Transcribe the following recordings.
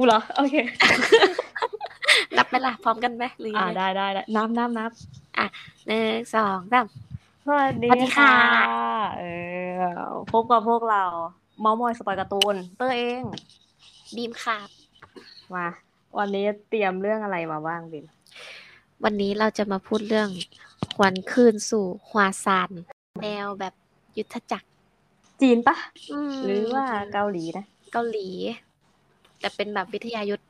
กูเหรอ โอเค นับไหมล่ะพร้อมกันไหมหรือยัอ่างไงได้ได้ได้นับนับนับหนึ่งสองสามสวัสดีสวัสดีค่ะ เออพบกับพวกเราเมาส์มอยสปอยการ์ตูน เตอร์เอง บีมค่ะมาวันนี้เตรียมเรื่องอะไรมาบ้างบินวันนี้เราจะมาพูดเรื่องหวนคืนสู่ฮวาซานแนวแบบยุทธจักร จีนปะมหรือว่าเกาหลีนะ เกาหลี แต่เป็นแบบวิทยายุทธ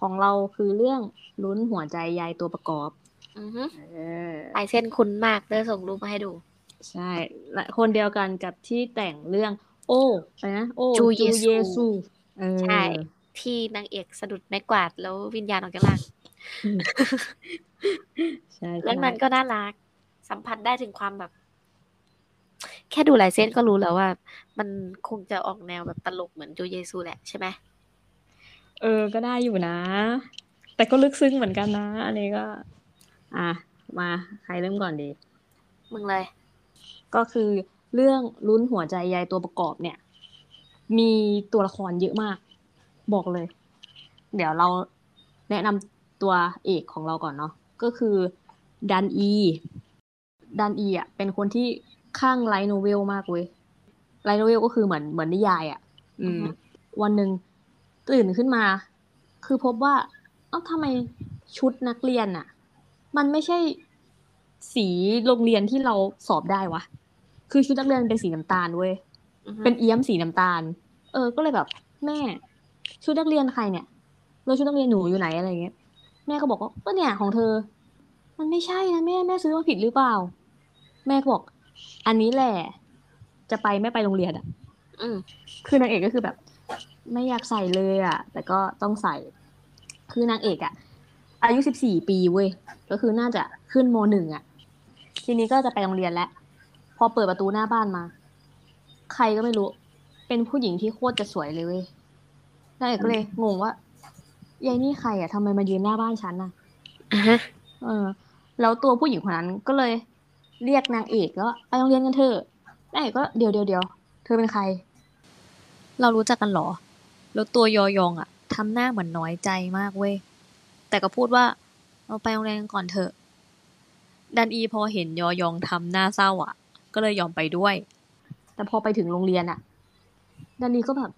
ของเราคือเรื่องลุ้นหัวใจยายตัวประกอบอือฮึเออลายเส้นคุ้นมากเด้อส่งรูปมาให้ดู ใช่และคนเดียวกันกับที่แต่งเรื่อง โอ้อะไรนะโอ้จูเยซูซูเออใช่ ที่นางเอกสะดุดไม้กวาดแล้ววิญญาณออกจากร่างใช่เรื่องใช่นั้นก็น่ารัก สัมผัสได้ถึงความแบบ แค่ดูลายเส้นก็รู้แล้วว่า มันคงจะออกแนวแบบตลกเหมือนจูเยซูแหละใช่ไหม เออ ก็ได้อยู่นะ แต่ก็ลึกซึ้งเหมือนกันนะ อันนี้ก็ อะ มา ใครเริ่มก่อนดี มึงเลย ก็คือเรื่องลุ้นหัวใจยายตัวประกอบเนี่ย มีตัวละครเยอะมาก บอกเลย เดี๋ยวเราแนะนำตัวเอกของเราก่อนเนาะ ก็คือดันอี ดันอีอะ เป็นคนที่ข้างไลท์โนเวลมากเว้ย ไลท์โนเวลก็คือเหมือนเหมือนนิยายอะ อือือมฮึวันหนึ่ง ตื่นขึ้นมา คือพบว่า เอ้าทำไมชุดนักเรียนอะมันไม่ใช่สีโรงเรียนที่เราสอบได้วะ คือชุดนักเรียนเป็นสีน้ำตาลเว้ยอือฮึเป็นเอี้ยมสีน้ำตาล เออ ก็เลยแบบ แม่ ชุดนักเรียนใครเนี่ย แล้วชุดนักเรียนหนูอยู่ไหนอะไรเงี้ย แม่ก็บอกว่าก็เนี่ยของเธอ มันไม่ใช่นะแม่แม่ซื้อมาผิดหรือเปล่า แม่ก็บอก อันนี้แหละ จะไปไม่ไปโรงเรียนอะอืมคือนางเอกก็คือแบบ ไม่อยากใส่เลยอะ แต่ก็ต้องใส่ คือนางเอกอะ อายุสิบสี่ปีเว้ย ก็คือน่าจะขึ้นมหนึ่งอะ ทีนี้ก็จะไปโรงเรียนแล้ว พอเปิดประตูหน้าบ้านมา ใครก็ไม่รู้ เป็นผู้หญิงที่โคตรจะสวยเลยเว้ยนางเอกก็เลยงงว่ายายนี่ใครอะทำไมมายืนหน้าบ้านฉันน่ะอะฮะเออ แล้วตัวผู้หญิงคนนั้นก็เลย เรียกนางเอกก็ไปโรงเรียนกันเถอะนางเอกก็เดี๋ยวเดี๋ยวเดี๋ยวเธอเป็นใคร เรารู้จักกันเหรอ แล้วตัวยอยองอะทำหน้าเหมือนน้อยใจมากเว้ย แต่ก็พูดว่า เราไปโรงเรียนกันก่อนเถอะ ดันอีพอเห็นยอยองทำหน้าเศร้าอะก็เลยยอมไปด้วย แต่พอไปถึงโรงเรียนอะดันนีก็แบบ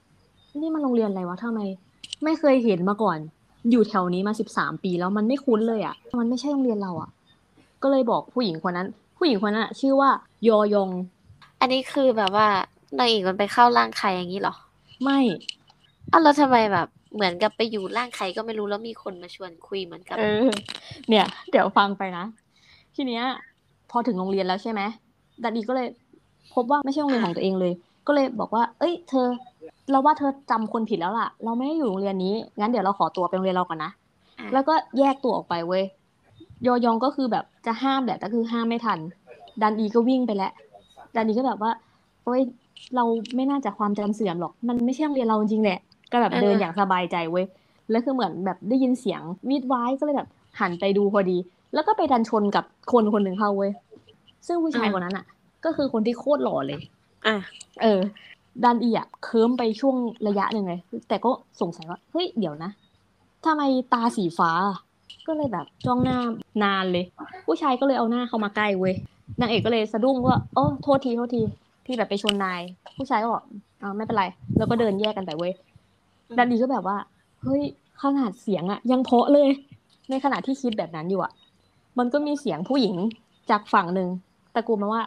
นี่มันโรงเรียนอะไรวะทำไม ไม่เคยเห็นมาก่อน อยู่แถวนี้มาสิบสามปีแล้วมันไม่คุ้นเลยอะมันไม่ใช่โรงเรียนเราอะก็เลยบอกผู้หญิงคนนั้น ผู้หญิงคนนั้นอะชื่อว่ายอยอง อันนี้คือแบบว่า นางเอกมันไปเข้าร่างใครอย่างนี้เหรอ ไม่ อ้าวแล้วทำไมแบบ เหมือนกับไปอยู่ร่างใครก็ไม่รู้แล้วมีคนมาชวนคุยเหมือนกับ เออ เนี่ย เดี๋ยวฟังไปนะ ทีเนี้ย พอถึงโรงเรียนแล้วใช่ไหมดันดีก็เลย พบว่าไม่ใช่โรงเรียนของตัวเองเลย ก็เลยบอกว่า เอ้ย เธอ เราว่าเธอจำคนผิดแล้วล่ะ เราไม่ได้อยู่โรงเรียนนี้ งั้นเดี๋ยวเราขอตัวไปโรงเรียนเราก่อนนะอะแล้วก็แยกตัวออกไปเว้ย ยอยองก็คือแบบจะห้ามแหละแต่คือห้ามไม่ทัน ดันอีก็วิ่งไปแล้วดันอีก็แบบว่าโอ้ย เราไม่น่าจะความจำเสื่อมหรอก มันไม่ใช่โรงเรียนเราจริงๆแหละ ก็แบบเดินอย่างสบายใจเว้ยแล้วคือเหมือนแบบได้ยินเสียงวีดว้ายก็เลยแบบหันไปดูพอดี แล้วก็ไปดันชนกับคนคนหนึ่งเข้าเว้ยซึ่งผู้ชายอืมคนนั้นอะ ก็คือคนที่โคตรหล่อเลย อะเออดันอีอะเคิมไปช่วงระยะหนึ่งเลย แต่ก็สงสัยว่าเฮ้ยเดี๋ยวนะทำไมตาสีฟ้า ก็เลยแบบจ้องหน้านานเลย ผู้ชายก็เลยเอาหน้าเข้ามาใกล้เว้ยนางเอกก็เลยสะดุ้งว่าโอ้โทษทีโทษทีที่แบบไปชนนาย ผู้ชายก็บอกอ่าไม่เป็นไร แล้วก็เดินแยกกันไปเว้ยอืม ดันดีก็แบบว่า เฮ้ยขนาดเสียงอะยังเพราะเลย ในขณะที่คิดแบบนั้นอยู่อะมันก็มีเสียงผู้หญิงจากฝั่งหนึ่งตะโกนมาว่า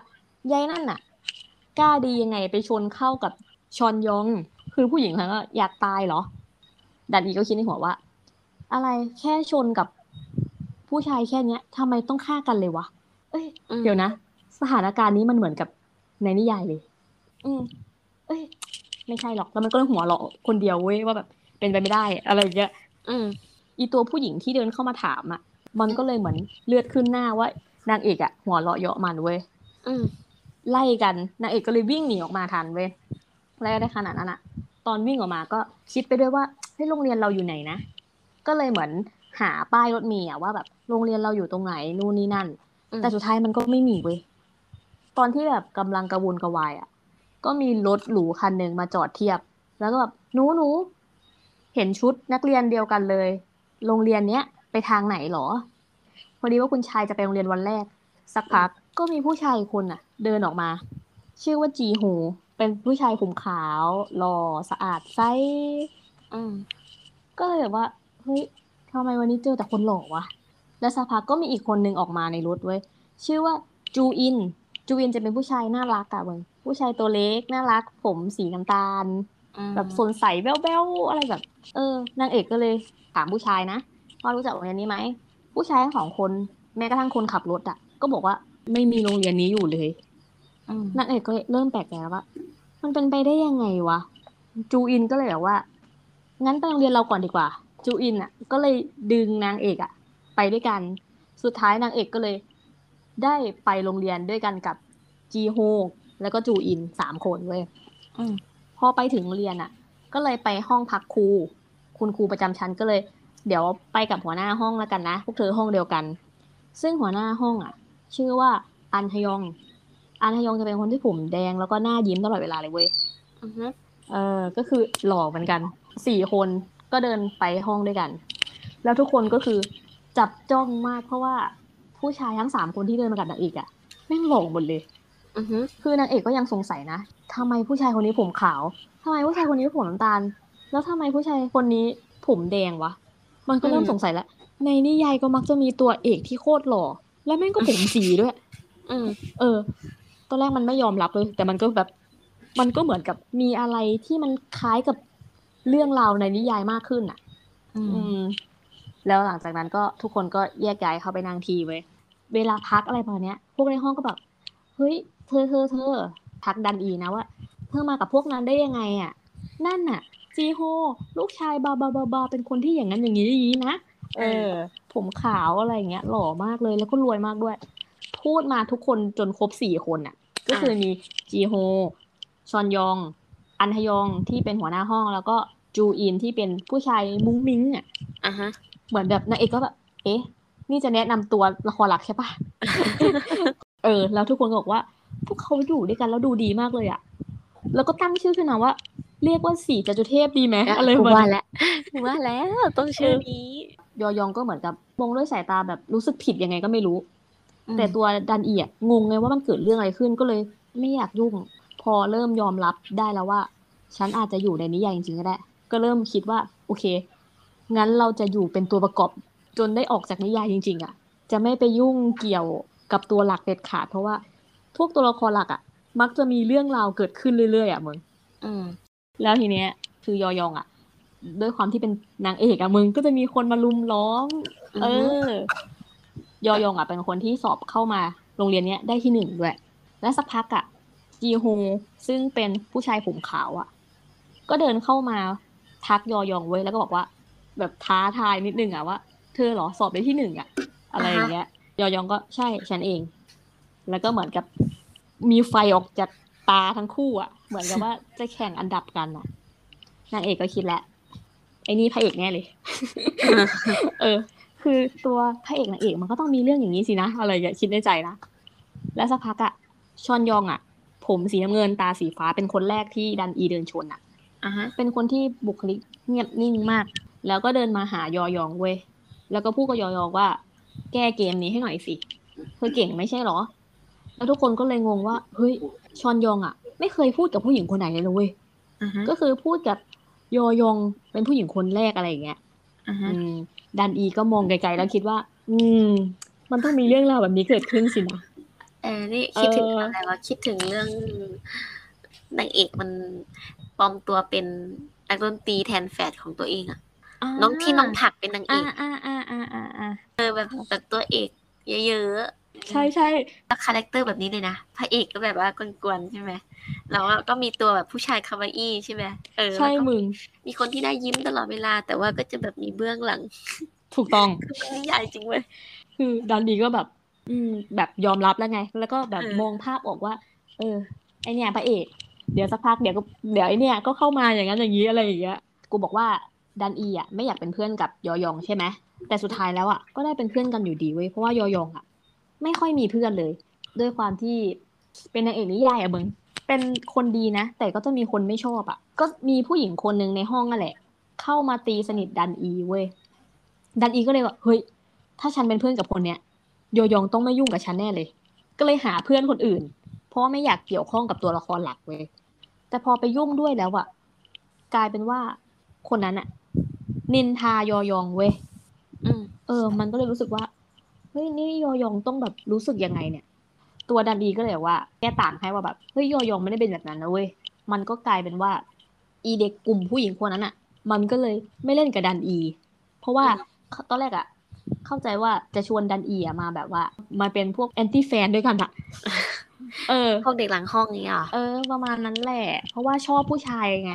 ยายนั่นน่ะ กล้าดียังไงไปชนเข้ากับชอนยอง คือผู้หญิงคนนั้นก็อยากตายเหรอ ดันอีก็คิดในหัวว่า อะไรแค่ชนกับผู้ชายแค่เนี้ยทำไมต้องฆ่ากันเลยวะ เอ้ยอืมเดี๋ยวนะ สถานการณ์นี้มันเหมือนกับในนิยายเลย อืม เอ้ย ไม่ใช่หรอก แล้วมันก็เลยหัวเราะคนเดียวเว้ยว่าแบบเป็นไปไม่ได้ อะไรอย่างเงี้ยอืมอีตัวผู้หญิงที่เดินเข้ามาถามอะ มันก็เลยเหมือนเลือดขึ้นหน้าว่านางเอกอะ หัวเราะเยาะมันเว้ยอืมไล่กันนางเอกก็เลยวิ่งหนีออกมาทันเว้ยไล่ได้ขนาดนั้นอะ ตอนวิ่งออกมาก็คิดไปด้วยว่าเฮ้ยโรงเรียนเราอยู่ไหนนะ ก็เลยเหมือนหาป้ายรถเมล์อะว่าแบบโรงเรียนเราอยู่ตรงไหนนู่นนี่นั่นอืมแต่สุดท้ายมันก็ไม่มีเว้ยตอนที่แบบกำลังกระวนกระวายอะ ก็มีรถหรูคันหนึ่งมาจอดเทียบ แล้วก็แบบหนูหนูเห็นชุดนักเรียนเดียวกันเลย โรงเรียนเนี้ยไปทางไหนหรอ พอดีว่าคุณชายจะไปโรงเรียนวันแรก สักพักก็มีผู้ชายคนอะ เดินออกมา ชื่อว่าจีฮูเป็นผู้ชายผมขาวหล่อสะอาดไซส์อืมก็เลยแบบว่าเฮ้ยทำไมวันนี้เจอแต่คนหล่อวะแล้วสักพักก็มีอีกคนนึงออกมาในรถเว้ยชื่อว่าจูอิน จูอินจะเป็นผู้ชายน่ารักอะเว้ย ผู้ชายตัวเล็กน่ารัก ผมสีน้ำตาลอืมแบบสนใสแบ๊วๆอะไรแบบ เออนางเอกก็เลยถามผู้ชายนะว่ารู้จักโรงเรียนนี้ไหมผู้ชายทั้งสองคนแม้กระทั่งคนขับรถอะก็บอกว่าไม่มีโรงเรียนนี้อยู่เลยอืมนางเอกก็เริ่มแปลกใจแล้วว่ามันเป็นไปได้ยังไงวะจูอินก็เลยแบบว่า งั้นไปโรงเรียนเราก่อนดีกว่า จูอินอะ ก็เลยดึงนางเอกอะ ไปด้วยกัน สุดท้ายนางเอกก็เลย ได้ไปโรงเรียนด้วยกันกับจีโฮ แล้วก็จูอินสามคนเว้ยอืมพอไปถึงโรงเรียนอะ ก็เลยไปห้องพักครูคุณครูประจำชั้นก็เลย เดี๋ยวไปกับหัวหน้าห้องแล้วกันนะ พวกเธอห้องเดียวกัน ซึ่งหัวหน้าห้องอะ ชื่อว่าอันฮยอง อันฮยองจะเป็นคนที่ผมแดงแล้วก็หน้ายิ้มตลอดเวลาเลยเว้ยอือฮึเออ ก็คือหล่อเหมือนกัน สี่คนก็เดินไปห้องด้วยกัน แล้วทุกคนก็คือจับจ้องมากเพราะว่าผู้ชายทั้งสามคนที่เดินมากับนางเอกอะแม่งหล่อหมดเลยอือฮึ คือนางเอกก็ยังสงสัยนะทำไมผู้ชายคนนี้ผมขาวทำไมผู้ชายคนนี้ผมน้ำตาล แล้วทำไมผู้ชายคนนี้ผมแดงวะ มันก็เริ่มสงสัยแล้ว ในนิยายก็มักจะมีตัวเอกที่โคตรหล่อ แล้วแม่งก็ผมสีด้วย อืม เออ ตอนแรกมันไม่ยอมรับเลย แต่มันก็แบบ มันก็เหมือนกับมีอะไรที่มันคล้ายกับเรื่องราวในนิยายมากขึ้นอะ อือืมมแล้วหลังจากนั้นก็ทุกคนก็แยกย้ายเข้าไปนั่งทีเว้ยเวลาพักอะไรประมาณเนี้ยพวกในห้องก็แบบ เฮ้ย เธอเธอเธอพักดันอีนะว่า เธอมากับพวกนั้นได้ยังไงอะ นั่นน่ะ จีโฮ ลูกชายบาบาบาบาเป็นคนที่อย่างนั้นอย่างนี้อย่างนี้นะ เออ ผมขาวอะไรอย่างเงี้ย หล่อมากเลยแล้วก็รวยมากด้วย พูดมาทุกคนจนครบสี่คนน่ะ ก็คือมีจีโฮ ชอนยอง อันฮยองที่เป็นหัวหน้าห้องแล้วก็จูอินที่เป็นผู้ชายมุ้งมิ้งอะอะฮะ เหมือนแบบนางเอกก็แบบ เอ๊ะ นี่จะแนะนำตัวละครหลักใช่ปะเออ แล้วทุกคนก็บอกว่า พวกเขาอยู่ด้วยกันแล้วดูดีมากเลยอะแล้วก็ตั้งชื่อขึ้นมาว่า เรียกว่าสีจตุเทพดีไหมอะไรกูประมาว่าณแล้วกูว่าแล้วต้องชื่อนี้ยอยองก็เหมือนกับมองด้วยสายตาแบบรู้สึกผิดยังไงก็ไม่รู้อืมแต่ตัวดันอีอะงงไงว่ามันเกิดเรื่องอะไรขึ้นก็เลยไม่อยากยุ่ง พอเริ่มยอมรับได้แล้วว่า ฉันอาจจะอยู่ในนิยายจริงๆก็ได้ ก็เริ่มคิดว่า โอเค งั้นเราจะอยู่เป็นตัวประกอบ จนได้ออกจากนิยายจริง ๆอะจะไม่ไปยุ่งเกี่ยวกับตัวหลักเด็ดขาดเพราะว่า ทุกตัวละครหลักอะมักจะมีเรื่องราวเกิดขึ้นเรื่อยๆอะมึงอืม แล้วทีเนี้ย คือยอยองอะด้วยความที่เป็นนางเอกอะมึงก็จะมีคนมาลุมล้อมอือเอฮึอยอยองอะเป็นคนที่สอบเข้ามา โรงเรียนเนี้ยได้ที่หนึ่งด้วย และสักพักอะจีฮงซึ่งเป็นผู้ชายผมขาวอะก็เดินเข้ามาทักยอยองไว้ยแล้วก็บอกว่า แบบท้าทายนิดนึงอะว่า เธอเหรอสอบได้ที่หนึ่งอะอะไรอย่างเงี้ย ยอยองก็ใช่ฉันเอง แล้วก็เหมือนกับมีไฟออกจากตาทั้งคู่อะ เหมือนกับว่าจะแข่งอันดับกันอะนางเอกก็คิดแล้วไอ้นี่พระเอกแน่เลย เออ คือตัวพระเอกนางเอกมันก็ต้องมีเรื่องอย่างนี้สินะอะไรอย่างเงี้ยคิดในใจนะ แล้วสักพักอะชอนยองอะผมสีน้ำเงินตาสีฟ้าเป็นคนแรกที่ดันอีเดินชนอะอะฮะเป็นคนที่บุคลิกเงียบนิ่งมาก แล้วก็เดินมาหายอยองเว้ย แล้วก็พูดกับยอยองว่า แก้เกมนี้ให้หน่อยสิ เธอเก่งไม่ใช่เหรอ แล้วทุกคนก็เลยงงว่าเฮ้ยชอนยองอะไม่เคยพูดกับผู้หญิงคนไหนเลยนะเว้ยอะฮะก็คือพูดกับยอยองเป็นผู้หญิงคนแรกอะไรอย่างเงี้ยอะฮะอืมดันอีก็มองไกลๆแล้วคิดว่า อืม มันต้องมีเรื่องราวแบบนี้เกิดขึ้นสินะเออนี่คิดถึงเออออะไรวะคิดถึงเรื่องนางเอกมันปลอมตัวเป็นนักดนตรีแทนแฝดของตัวเองอะน้องที่น้องผักเป็นนางเออ่ากอ่าอ่าอ่าอ่าอ่าเออแบบแบบตัวเอก เยอะๆ ใช่ใช่แล้วคาแรคเตอร์แบบนี้เลยนะพระเอกก็แบบว่ากวนๆใช่ไหมแล้วก็มีตัวแบบผู้ชายคาวาอี้ใช่ไหมเออใช่แล้วก็มึง มีคนที่ได้ยิ้มตลอดเวลา แต่ว่าก็จะแบบมีเบื้องหลัง ถูกต้องคือมันนิยายจริงเว้ยคือดันอีก็แบบ อืม แบบยอมรับแล้วไง แล้วก็แบบเออมองภาพออกว่า เออไอเนี่ยพระเอกเดี๋ยวสักพักเดี๋ยวก็เดี๋ยวไอเนี่ยก็เข้ามาอย่างนั้นอย่างนี้อะไรอย่างเงี้ยกูบอกว่าดันอีอะไม่อยากเป็นเพื่อนกับยอยองใช่ไหมแต่สุดท้ายแล้วอะก็ได้เป็นเพื่อนกันอยู่ดีเว้ยเพราะว่ายอยองอะ ไม่ค่อยมีเพื่อนเลย ด้วยความที่เป็นนางเอกนิยายอะมึงเป็นคนดีนะ แต่ก็จะมีคนไม่ชอบอะก็มีผู้หญิงคนหนึ่งในห้องนั่นแหละ เข้ามาตีสนิทดันอีเว้ยดันอีก็เลยว่าเฮ้ย ถ้าฉันเป็นเพื่อนกับคนเนี้ยโยยองต้องไม่ยุ่งกับฉันแน่เลย ก็เลยหาเพื่อนคนอื่น เพราะไม่อยากเกี่ยวข้องกับตัวละครหลักเว้ยแต่พอไปยุ่งด้วยแล้วอะกลายเป็นว่าคนนั้นอะนินทายอยองเว้ยเออ มันก็เลยรู้สึกว่า เฮ้ยนี่โยยองต้องแบบรู้สึกยังไงเนี่ย ตัวดันดีก็เลยบอกว่าแก้ต่างให้ว่าแบบเฮ้ยโยยองไม่ได้เป็นแบบนั้นนะเว้ยมันก็กลายเป็นว่า อีเด็กกลุ่มผู้หญิงคนนั้นอะ มันก็เลยไม่เล่นกับดันอี เพราะว่าตอนแรกอะ เข้าใจว่าจะชวนดันอีอะมาแบบว่า มาเป็นพวกแอนตี้แฟนด้วยกันอะเออพวกเด็กหลังห้องนี้เหรอเออ ประมาณนั้นแหละ เพราะว่าชอบผู้ชายไง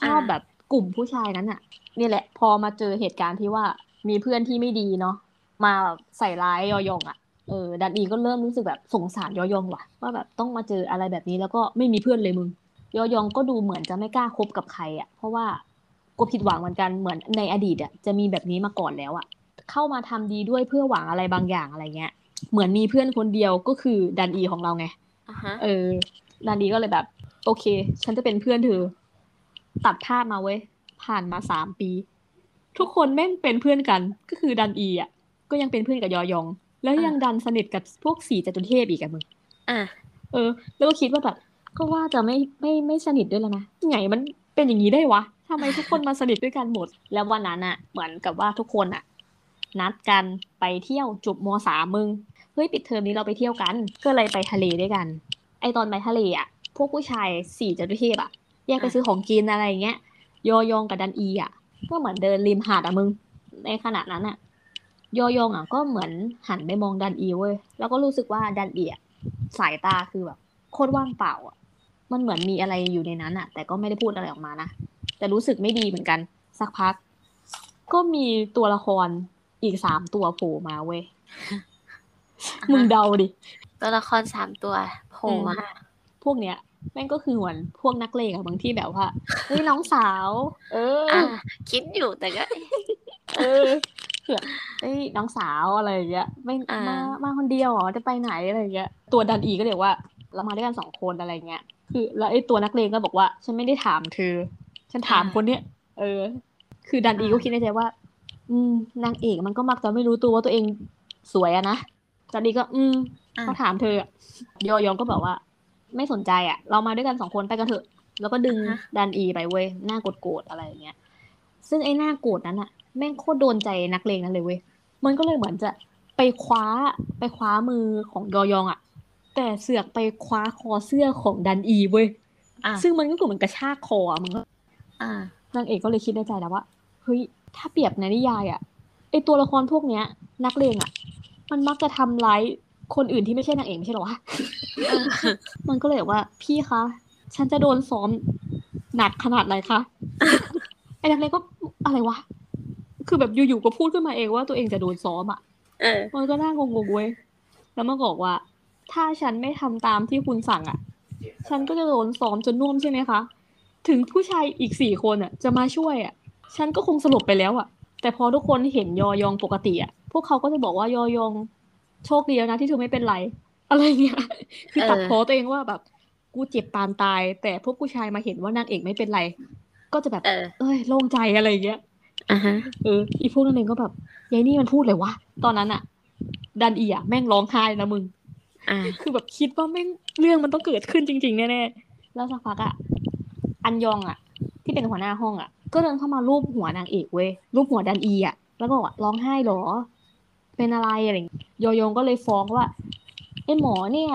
ชอบอ่าแบบกลุ่มผู้ชายนั้นอะนี่แหละ พอมาเจอเหตุการณ์ที่ว่ามีเพื่อนที่ไม่ดีเนาะ มาแบบใส่ร้ายยอยองอะเออดันอีก็เริ่มรู้สึกแบบสงสารยอยองว่ะ ว่าแบบต้องมาเจออะไรแบบนี้แล้วก็ไม่มีเพื่อนเลยมึง ยอยองก็ดูเหมือนจะไม่กล้าคบกับใครอะ เพราะว่าก็ผิดหวังเหมือนกันเหมือนในอดีตอะจะมีแบบนี้มาก่อนแล้วอะ เข้ามาทำดีด้วยเพื่อหวังอะไรบางอย่างอะไรเงี้ย เหมือนมีเพื่อนคนเดียวก็คือดันอีของเราไงอะฮะเออดันดีก็เลยแบบ โอเค ฉันจะเป็นเพื่อนเธอ ตัดภาพมาเว้ยผ่านมาสามปี ทุกคนแม่งเป็นเพื่อนกันก็คือดันอีอะ ก็ยังเป็นเพื่อนกับยอยอง แล้วยังดันสนิทกับพวกสีจตุเทพอีกอะมึงอะเออ แล้วก็คิดว่าแบบก็ว่าจะไม่ไม่ไม่สนิทด้วยแล้วนะไงมันเป็นอย่างนี้ได้วะทำไมทุกคนมาสนิทด้วยกันหมด แล้ววันนั้นอะเหมือนกับว่าทุกคนอะนัดกันไปเที่ยวจุบมสามมึงเฮ้ยปิดเทอมนี้เราไปเที่ยวกัน ก็เลยไปทะเลด้วยกัน ไอตอนไปทะเลอะพวกผู้ชายสี่จตุเทพอะแยกไปซื้อของกินอะไรอย่างเงี้ยยอยองกับดันอีอะก็เหมือนเดินริมหาดอะมึง ในขณะนั้นอะ ยอยองอะก็เหมือนหันไปมองดันอีเว้ยแล้วก็รู้สึกว่าดันอีอะสายตาคือแบบโคตรว่างเปล่าอะมันเหมือนมีอะไรอยู่ในนั้นอะแต่ก็ไม่ได้พูดอะไรออกมานะแต่รู้สึกไม่ดีเหมือนกัน สักพัก ก็มีตัวละครอีกสามตัวโผล่มาเว้ยมึงเดาดิตัวละครสามตัวโผล่มาพวกเนี้ยแม่งก็คือเหมือนพวกนักเลงอะบางที่แบบว่าเฮ้ยน้องสาว เอออะคิดอยู่แต่ก็ เออเผื่อเอ้ยน้องสาวอะไรอย่างเงี้ยไม่อ่ามมามาคนเดียวเหรอจะไปไหนอะไรอย่างเงี้ยตัวดันอีก็เรียกว่าเรามาด้วยกันสองคนอะไรเงี้ยคือแล้วไอ้ตัวนักเลงก็บอกว่า ฉันไม่ได้ถามเธอ ฉันถามคนเนี้ยเออ คือดันอีก็คิดในใจว่า อืมนางเอกมันก็มักจะไม่รู้ตัวว่าตัวเองสวยอะนะดันอีก็ อืมอะเขาถามเธออะยอยองก็บอกว่า ไม่สนใจอะเรามาด้วยกันสองคนไปกันเถอะ แล้วก็ดึงดันอีไปเว้ยหน้าโกรธๆอะไรอย่างเงี้ยซึ่งไอ้หน้าโกรธนั้นอะ แม่งโคตรโดนใจนักเลงนั้นเลยเว้ย มันก็เลยเหมือนจะไปคว้าไปคว้ามือของยอยองอะแต่เสือกไปคว้าคอเสื้อของดันอีเว้ยอะซึ่งมันก็เหมือนกระชากคออะมึงก็อะนางเอกก็เลยคิดในใจแล้วว่าเฮ้ยถ้าเปรียบในนิยายอะไอตัวละครพวกเนี้ย นักเลงอะมันมักจะทำร้ายคนอื่นที่ไม่ใช่นางเอกไม่ใช่เหรอวะมันก็เลยบอกว่า พี่คะ ฉันจะโดนซ้อมหนักขนาดไหนคะไอ้นักเลงก็อะไรวะ คือแบบอยู่ๆก็พูดขึ้นมาเองว่าตัวเองจะโดนซ้อมอะเออมันก็น่างงๆเว้ยแล้วมันก็บอกว่า ถ้าฉันไม่ทำตามที่คุณสั่งอะฉันก็จะโดนซ้อมจนน่วมใช่ไหมคะ ถึงผู้ชายอีกสี่คนอะจะมาช่วยอะฉันก็คงสลบไปแล้วอะแต่พอทุกคนเห็นยอยองปกติอะพวกเขาก็จะบอกว่ายอยองโชคดีแล้วนะที่เธอไม่เป็นไรอะไรเงี้ย คือตัดเออพ้อตัวเองว่าแบบ กูเจ็บปานตาย แต่พวกผู้ชายมาเห็นว่านางเอกไม่เป็นไร ก็จะแบบ เออเอ้ยโล่งใจอะไรเงี้ย อะฮะเอออีพวกนั้นเองก็แบบยายนี่มันพูดเลยวะตอนนั้นอะดันอีอะแม่งร้องไห้นะมึงอะคือแบบคิดว่าแม่งเรื่องมันต้องเกิดขึ้นจริงๆแน่ๆแล้วสักพักอะอันยองอะที่เป็นหัวหน้าห้องอะก็เดินเข้ามารูปหัวนางเอกเว้ยรูปหัวดันอีอะแล้วก็บอกว่าร้องไห้เหรอ เป็นอะไรอะไรอย่างเงี้ยโยยงก็เลยฟ้องว่าไอ้หมอเนี่ย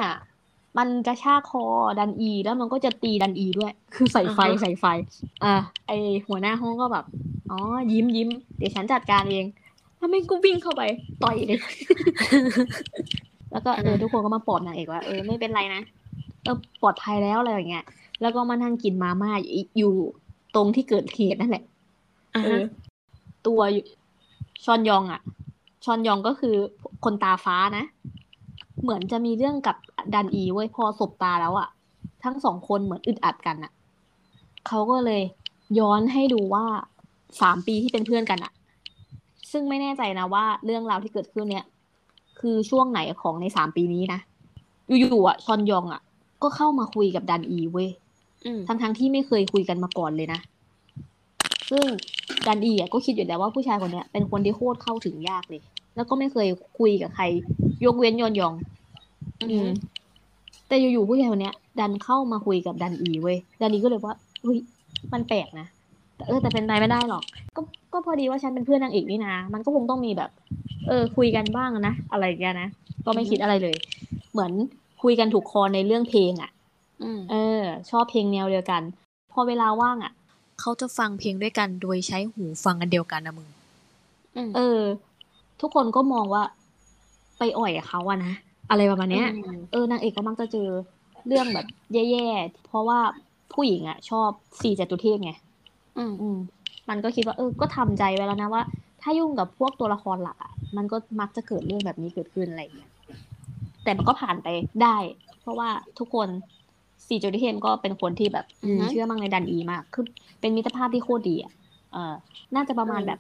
มันกระชากคอดันอี แล้วมันก็จะตีดันอีด้วย คือใส่ไฟอ่าฮะใส่ไฟ อะไอหัวหน้าห้องก็แบบ อ๋อ ยิ้มยิ้มเดี๋ยวฉันจัดการเองแล้วแม่งก็วิ่งเข้าไป ต่อยเลย แล้วก็เออทุกคนก็มาปลอบนางเอกว่า เออไม่เป็นไรนะ เออปลอดภัยแล้วอะไรอย่างเงี้ย แล้วก็มานั่งกินมาม่าอยู่อยู่ตรงที่เกิดเหตุนั่นแหละอะเอฮะอตัวชอนยองอะ ชอนยองก็คือคนตาฟ้านะ เหมือนจะมีเรื่องกับดันอีเว้ยพอสบตาแล้วอะทั้งสองคนเหมือนอึดอัดกันอะเขาก็เลยย้อนให้ดูว่าสามปีที่เป็นเพื่อนกันอะซึ่งไม่แน่ใจนะว่าเรื่องราวที่เกิดขึ้นเนี่ย คือช่วงไหนของในสามปีนี้นะอยู่ๆอะชอนยองอะก็เข้ามาคุยกับดันอีเว้ยอืมทั้งๆที่ไม่เคยคุยกันมาก่อนเลยนะ ซึ่งดันอีอะก็คิดอยู่แล้วว่าผู้ชายคนเนี้ยเป็นคนที่โคตรเข้าถึงยากเลย แล้วก็ไม่เคยคุยกับใคร ยกเว้นยอนยอง อืม แต่อยู่ๆผู้ชายคนเนี้ย ดันเข้ามาคุยกับดันอีเว้ยดันอีก็เลยว่าเฮ้ยมันแปลกนะแต่เออแต่เป็นไปไม่ได้หรอก ก็ก็พอดีว่าฉันเป็นเพื่อนนางเอกนี่นะมันก็คงต้องมีแบบ เออ คุยกันบ้างนะอะไรอย่างเงี้ยนะก็ไม่คิดอะไรเลย เหมือนคุยกันถูกคอในเรื่องเพลงอะอืมเออ ชอบเพลงแนวเดียวกัน พอเวลาว่างอะเขาจะฟังเพลงด้วยกันโดยใช้หูฟังอันเดียวกันนะมึงอืมเออ ทุกคนก็มองว่า ไปอ่อยกับเขาอะนะอะไรประมาณเนี้ยอืมเออนางเอกก็มักจะเจอเรื่องแบบ แย่ๆเพราะว่าผู้หญิงอะชอบสี่จตุเทพไงอืมอืมมันก็คิดว่าเออก็ทำใจไว้แล้วนะว่า ถ้ายุ่งกับพวกตัวละครหลักอะมันก็มักจะเกิดเรื่องแบบนี้เกิดขึ้นอะไรอย่างเงี้ยแต่มันก็ผ่านไปได้ เพราะว่าทุกคนสี่จตุเทพก็เป็นคนที่แบบอืมเชื่อมั่งในดันอีมากคือเป็นมิตรภาพที่โคตรดีอะเออน่าจะประมาณแบบ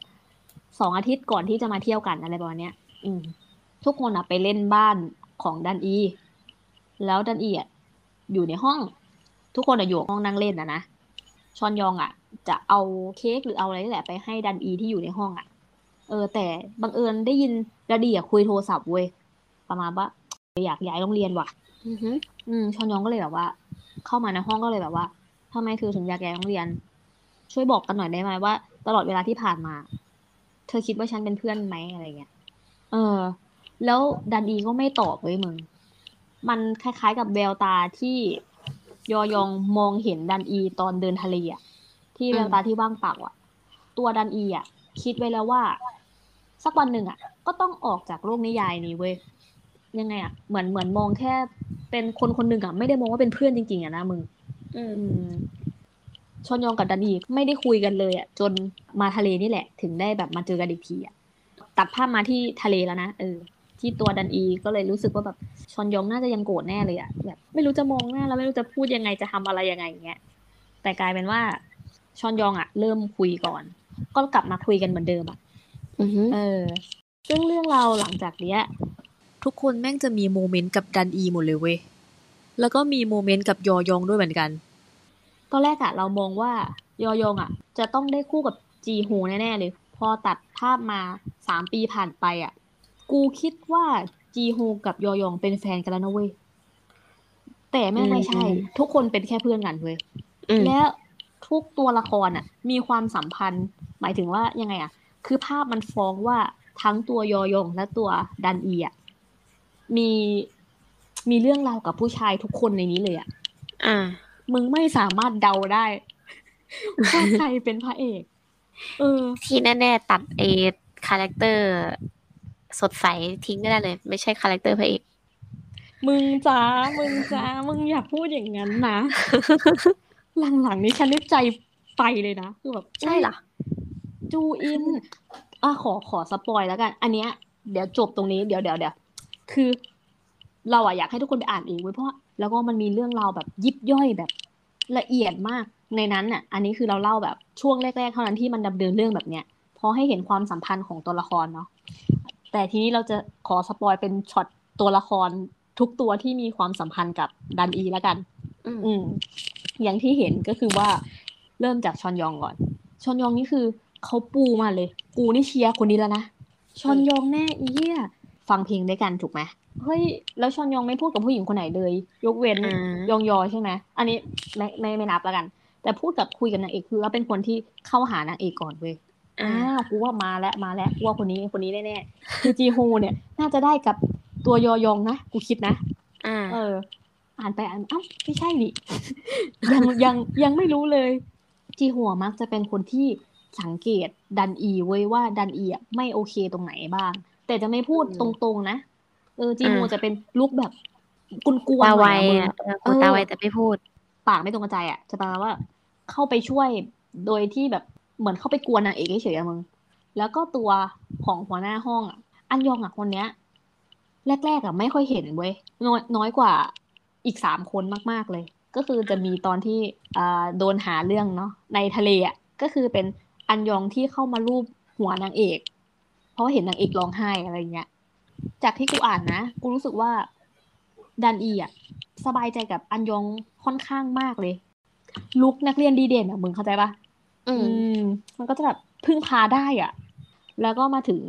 สองอาทิตย์ก่อนที่จะมาเที่ยวกันอะไรประมาณเนี้ย อืม ทุกคนอะไปเล่นบ้านของดันอี แล้วดันอีอะอยู่ในห้อง ทุกคนอะอยู่ห้องนั่งเล่นนะนะชอนยองอะจะเอาเค้กหรือเอาอะไรนี่แหละไปให้ดันอีที่อยู่ในห้องอะเออ แต่บังเอิญได้ยินดาดีอะคุยโทรศัพท์เว้ยประมาณว่าอยากย้ายโรงเรียนว่ะ อือฮึอืมชอนยองก็เลยแบบว่า เข้ามาในห้องก็เลยแบบว่าทำไมเธอถึงอยากย้ายโรงเรียน ช่วยบอกกันหน่อยได้ไหมว่า ตลอดเวลาที่ผ่านมา เธอคิดว่าฉันเป็นเพื่อนไหมอะไรเงี้ย เออ แล้วดันอีก็ไม่ตอบเว้ยมึง มันคล้ายๆกับแววตาที่ยอยองมองเห็นดันอีตอนเดินทะเลอะที่แววตาที่ว่างเปล่าอะตัวดันอีอะคิดไว้แล้วว่า สักวันหนึ่งอะก็ต้องออกจากโลกนิยายนี้เว้ยยังไงอะเหมือนเหมือนมองแค่เป็นคนคนหนึ่งอะไม่ได้มองว่าเป็นเพื่อนจริงๆอะนะมึงอืมอืมชอนยองกับดันอีไม่ได้คุยกันเลยอะจนมาทะเลนี่แหละ ถึงได้แบบมาเจอกันอีกทีอะตัดภาพมาที่ทะเลแล้วนะเออ ที่ตัวดันอีก็เลยรู้สึกว่าแบบชอนยองน่าจะยังโกรธแน่เลยอะแบบไม่รู้จะมองหน้าแล้วไม่รู้จะพูดยังไงจะทำอะไรยังไงอย่างเงี้ยแต่กลายเป็นว่าชอนยองอะเริ่มคุยก่อน ก็กลับมาคุยกันเหมือนเดิมอะอือฮึเออซึ่งเรื่องราวหลังจากเนี้ย ทุกคนแม่งจะมีโมเมนต์กับดันอีหมดเลยเว้ยแล้วก็มีโมเมนต์กับยอยองด้วยเหมือนกัน ตอนแรกอะเรามองว่ายอยองอะจะต้องได้คู่กับจีฮูแน่ๆเลย พอตัดภาพมาสามปีผ่านไปอะ กูคิดว่าจีฮูกับยอยองเป็นแฟนกันแล้วนะเว้ย แต่แม่งไม่ใช่ ทุกคนเป็นแค่เพื่อนกันเว้ยอืมและทุกตัวละครอะ มีความสัมพันธ์ หมายถึงว่ายังไงอะ คือภาพมันฟ้องว่าทั้งตัวยอยงและตัวดันอีอะมีมีเรื่องราวกับผู้ชายทุกคนในนี้เลยอะ อ่า มึงไม่สามารถเดาได้ว่าใครเป็นพระเอก เออ ที่แน่ๆตัดเอ character สดใสทิ้งก็ได้เลย ไม่ใช่ character พระเอกมึงจ้ามึงจ้ามึงอย่าพูดอย่างนั้นนะ หลังๆนี้ฉันนี่ใจไปเลยนะคือแบบใช่เหรอจูอินอะขอขอ spoil แล้วกัน อันเนี้ย เดี๋ยวจบตรงนี้เดี๋ยวเดี๋ยวเดี๋ยวคือ เราอะอยากให้ทุกคนไปอ่านเองเว้ยเพราะว่าแล้วก็มันมีเรื่องราวแบบยิบย่อยแบบละเอียดมากในนั้นน่ะ อันนี้คือเราเล่าแบบช่วงแรกๆเท่านั้นที่มันดำเนินเรื่องแบบเนี้ยพอให้เห็นความสัมพันธ์ของตัวละครเนาะ แต่ทีนี้เราจะขอ spoil เป็นช็อตตัวละครทุกตัวที่มีความสัมพันธ์กับดันอีแล้วกันอืมอืมอย่างที่เห็นก็คือว่าเริ่มจากชอนยองก่อน ชอนยองนี่คือเขาปูมาเลย กูนี่เชียร์คนนี้แล้วนะ ชอนยองแน่อีเหี้ยฟังเพลงด้วยกันถูกไหมเฮ้ยแล้วชอนยองไม่พูดกับผู้หญิงคนไหนเลย ยกเว้นอ่ายองยอใช่ไหมอันนี้ไม่ไม่ไม่นับแล้วกัน แต่พูดกับคุยกับนางเอกคือว่าเป็นคนที่เข้าหานางเอกก่อนเว้ย อ่าอ้าวกูว่ามาแล้วมาแล้วกูว่าคนนี้คนนี้แน่ๆคือจีโฮเนี่ย น่าจะได้กับตัวยอยองนะกูคิดนะอ่าเออ อ่านไปอ่านเอ้าไม่ใช่นี่ยังยังยังไม่รู้เลย จีหัวมักจะเป็นคนที่สังเกตดันอีเว้ยว่าดันอีอะไม่โอเคตรงไหนบ้าง แต่จะไม่พูดอืมตรงๆนะเออจีโฮอ่าจะเป็นลุกแบบกุนกวนตาๆหไวน่อยอะมึงอะเออเออตาไวแต่ไม่พูด ปากไม่ตรงกระจายอะจะแปลว่า เข้าไปช่วยโดยที่แบบ เหมือนเข้าไปกวนนางเอกเฉยๆอะมึง แล้วก็ตัวของหัวหน้าห้องอะ อันยองอะคนเนี้ย แรกๆอะไม่ค่อยเห็นเว้ยน้อยน้อยกว่าอีกสามคนมากๆเลย ก็คือจะมีตอนที่อ่าโดนหาเรื่องเนาะในทะเลอะก็คือเป็นอันยองที่เข้ามารูปหัวนางเอก เพราะเห็นนางเอกร้องไห้อะไรเงี้ย จากที่กูอ่านนะ กูรู้สึกว่าดันอีอะสบายใจกับอันยองค่อนข้างมากเลย ลุกนักเรียนดีเด่นอะมึงเข้าใจปะ อืมอืม มันก็จะแบบพึ่งพาได้อะ แล้วก็มาถึง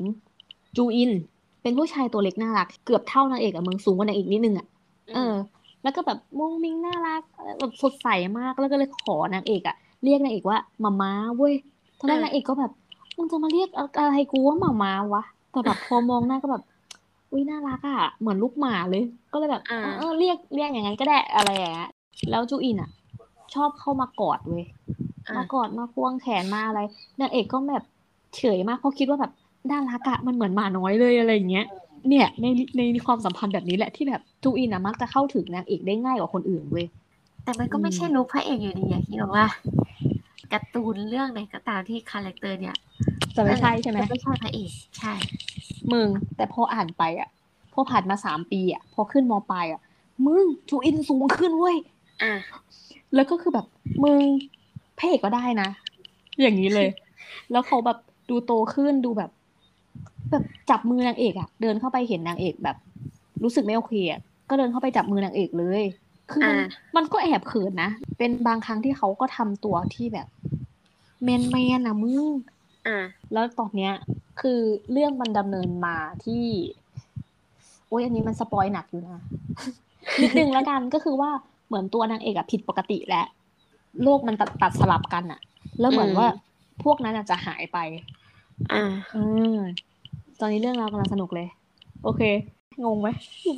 จูอิน เป็นผู้ชายตัวเล็กน่ารัก เกือบเท่านางเอกอะมึงสูงกว่านางเอกนิดนึงอะเออ แล้วก็แบบมุ้งมิ้งน่ารักแบบสดใสมากแล้วก็เลยขอนางเอกอะเรียกนางเอกว่ามาม้าเว้ยตอนแรกอะนางเอกก็แบบมึงจะมาเรียกอะไรกูว่ามาม้าวะ แต่แบบพอมองหน้าก็แบบ อุ้ยน่ารักอะเหมือนลูกหมาเลย ก็เลยแบบอ่าเออเออเรียกเรียกอย่างนั้นก็ได้อะไรอย่างเงี้ยแล้วจูอินอะ ชอบเข้ามากอดเว้ยอะมากอดมาควงแขนมาอะไรนางเอกก็แบบเฉยมากเพราะคิดว่าแบบน่ารักอะมันเหมือนหมาน้อยเลยอะไรอย่างเงี้ยเนี่ยในในความสัมพันธ์แบบนี้แหละที่แบบจูอินอะมักจะเข้าถึงนางเอกได้ง่ายกว่าคนอื่นเว้ยแต่มันก็ไม่อืมใช่ลุคพระเอกอยู่ดีอะคิดว่าการ์ตูนเรื่องไหนก็ตามที่ character เนี่ยจะไม่ใช่ใช่ไหมจะไม่ใช่พระเอกใช่มึงแต่พออ่านไปอะพอผ่านมาสามปีอะพอขึ้นมปลายอะมึงจูอินสูงขึ้นเว้ยอะ แล้วก็คือแบบมึงพระเอกก็ได้นะ อย่างนี้เลย แล้วเขาแบบดูโตขึ้นดูแบบ แบบจับมือนางเอกอะเดินเข้าไปเห็นนางเอกแบบ รู้สึกไม่โอเคอะก็เดินเข้าไปจับมือนางเอกเลย คือมันอ่ามันก็แอบเขินนะ เป็นบางครั้งที่เขาก็ทำตัวที่แบบแมนแมนอะมึงอะแล้วตอนเนี้ย คือเรื่องมันดำเนินมาที่ โอ้ยอันนี้มันสปอยหนักอยู่นะนิดนึงแล้วกันก็คือว่า เหมือนตัวนางเอกอะผิดปกติและโลกมันตัดตัดสลับกันอะแล้วเหมือนว่าพวกนั้นอะจะหายไป อะเออตอนนี้เรื่องราวกำลังสนุกเลย โอเค งงไหม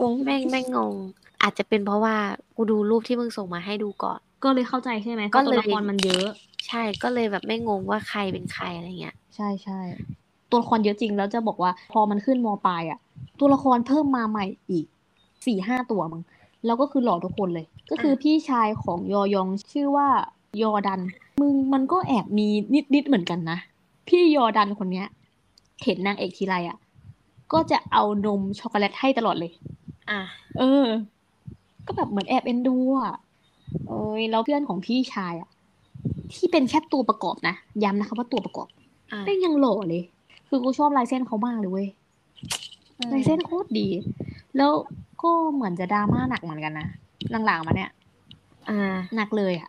งงไม่ไม่งง อาจจะเป็นเพราะว่ากูดูรูปที่มึงส่งมาให้ดูก่อน ก็เลยเข้าใจใช่ไหมก็ก็เลยตัวละครมันเยอะ ใช่ก็เลยแบบไม่งงว่าใครเป็นใครอะไรเงี้ย ใช่ใช่ตัวละครเยอะจริงแล้วจะบอกว่าพอมันขึ้นมปลายอะ ตัวละครเพิ่มมาใหม่อีกสี่ห้าตัวมึง แล้วก็คือหล่อทุกคนเลย ก็คือพี่ชายของยอยองชื่อว่ายอดัน มึงมันก็แอบมีนิดนิดๆเหมือนกันนะ พี่ยอดันคนเนี้ย เห็นนางเอกทีไรอะ ก็จะเอานมช็อกโกแลตให้ตลอดเลย อะ เออ ก็แบบเหมือนแอบเอ็นดูอะเอ้ยแล้วเพื่อนของพี่ชายอะ ที่เป็นแค่ตัวประกอบนะย้ำนะคะว่าตัวประกอบอะแม่งยังหล่อเลย คือกูชอบลายเส้นเขามากเลยเว้ยลายเส้นโคตรดี แล้ว ก็เหมือนจะดราม่าหนักเหมือนกันนะหลังๆมาเนี่ยอ่าหนักเลยอะ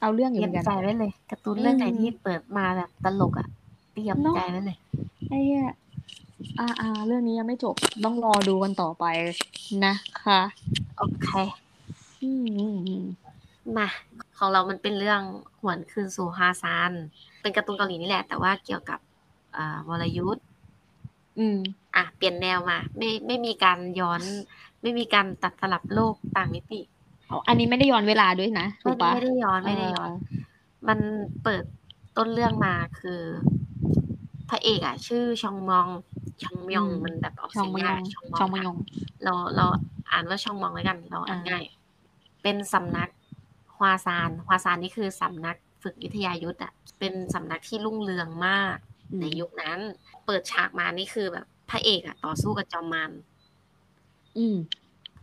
เอาเรื่องอเตยู่รีเหยมืมอนกัน ใจไว้เลยการ์ตูนเรื่องไหนอืม ที่เปิดมาแบบตลกอะเตรียมเนอะใจไว้เลยไอ้เหี้ยอ่าอ่าเรื่องนี้ยังไม่จบต้องรอดูกันต่อไปนะคะ โอเค อืมอืมอืมมาของเรามันเป็นเรื่องหวนคืนสู่ฮาซาน เป็นการ์ตูนเกาหลีนี่แหละ แต่ว่าเกี่ยวกับอ่าวรยุทธ์ อืม อะ เปลี่ยนแนวมา ไม่ไม่มีการย้อน ไม่มีการตัดสลับโลกต่างมิติเอาอันนี้ไม่ได้ย้อนเวลาด้วยนะถูไม่กได้ปะไม่ได้ย้อนไม่ได้ย้อนเมันเปิดต้นเรื่องมาคือ พระเอกอะ ชื่อชองมองชองมยองอืมมันแบบออกชองเสียงมยยาอกงชองมองชองมยอง เราเราอ่านว่าชองมองแล้วกัน เราอ่านอ่าง่าย เป็นสำนักฮวาซานฮวาซานนี่คือสำนักฝึกวิทยายุทธ์อะ เป็นสำนักที่รุ่งเรืองมากอืม ในยุคนั้น เปิดฉากมานี่คือแบบพระเอกอะต่อสู้กับจอมมารอืม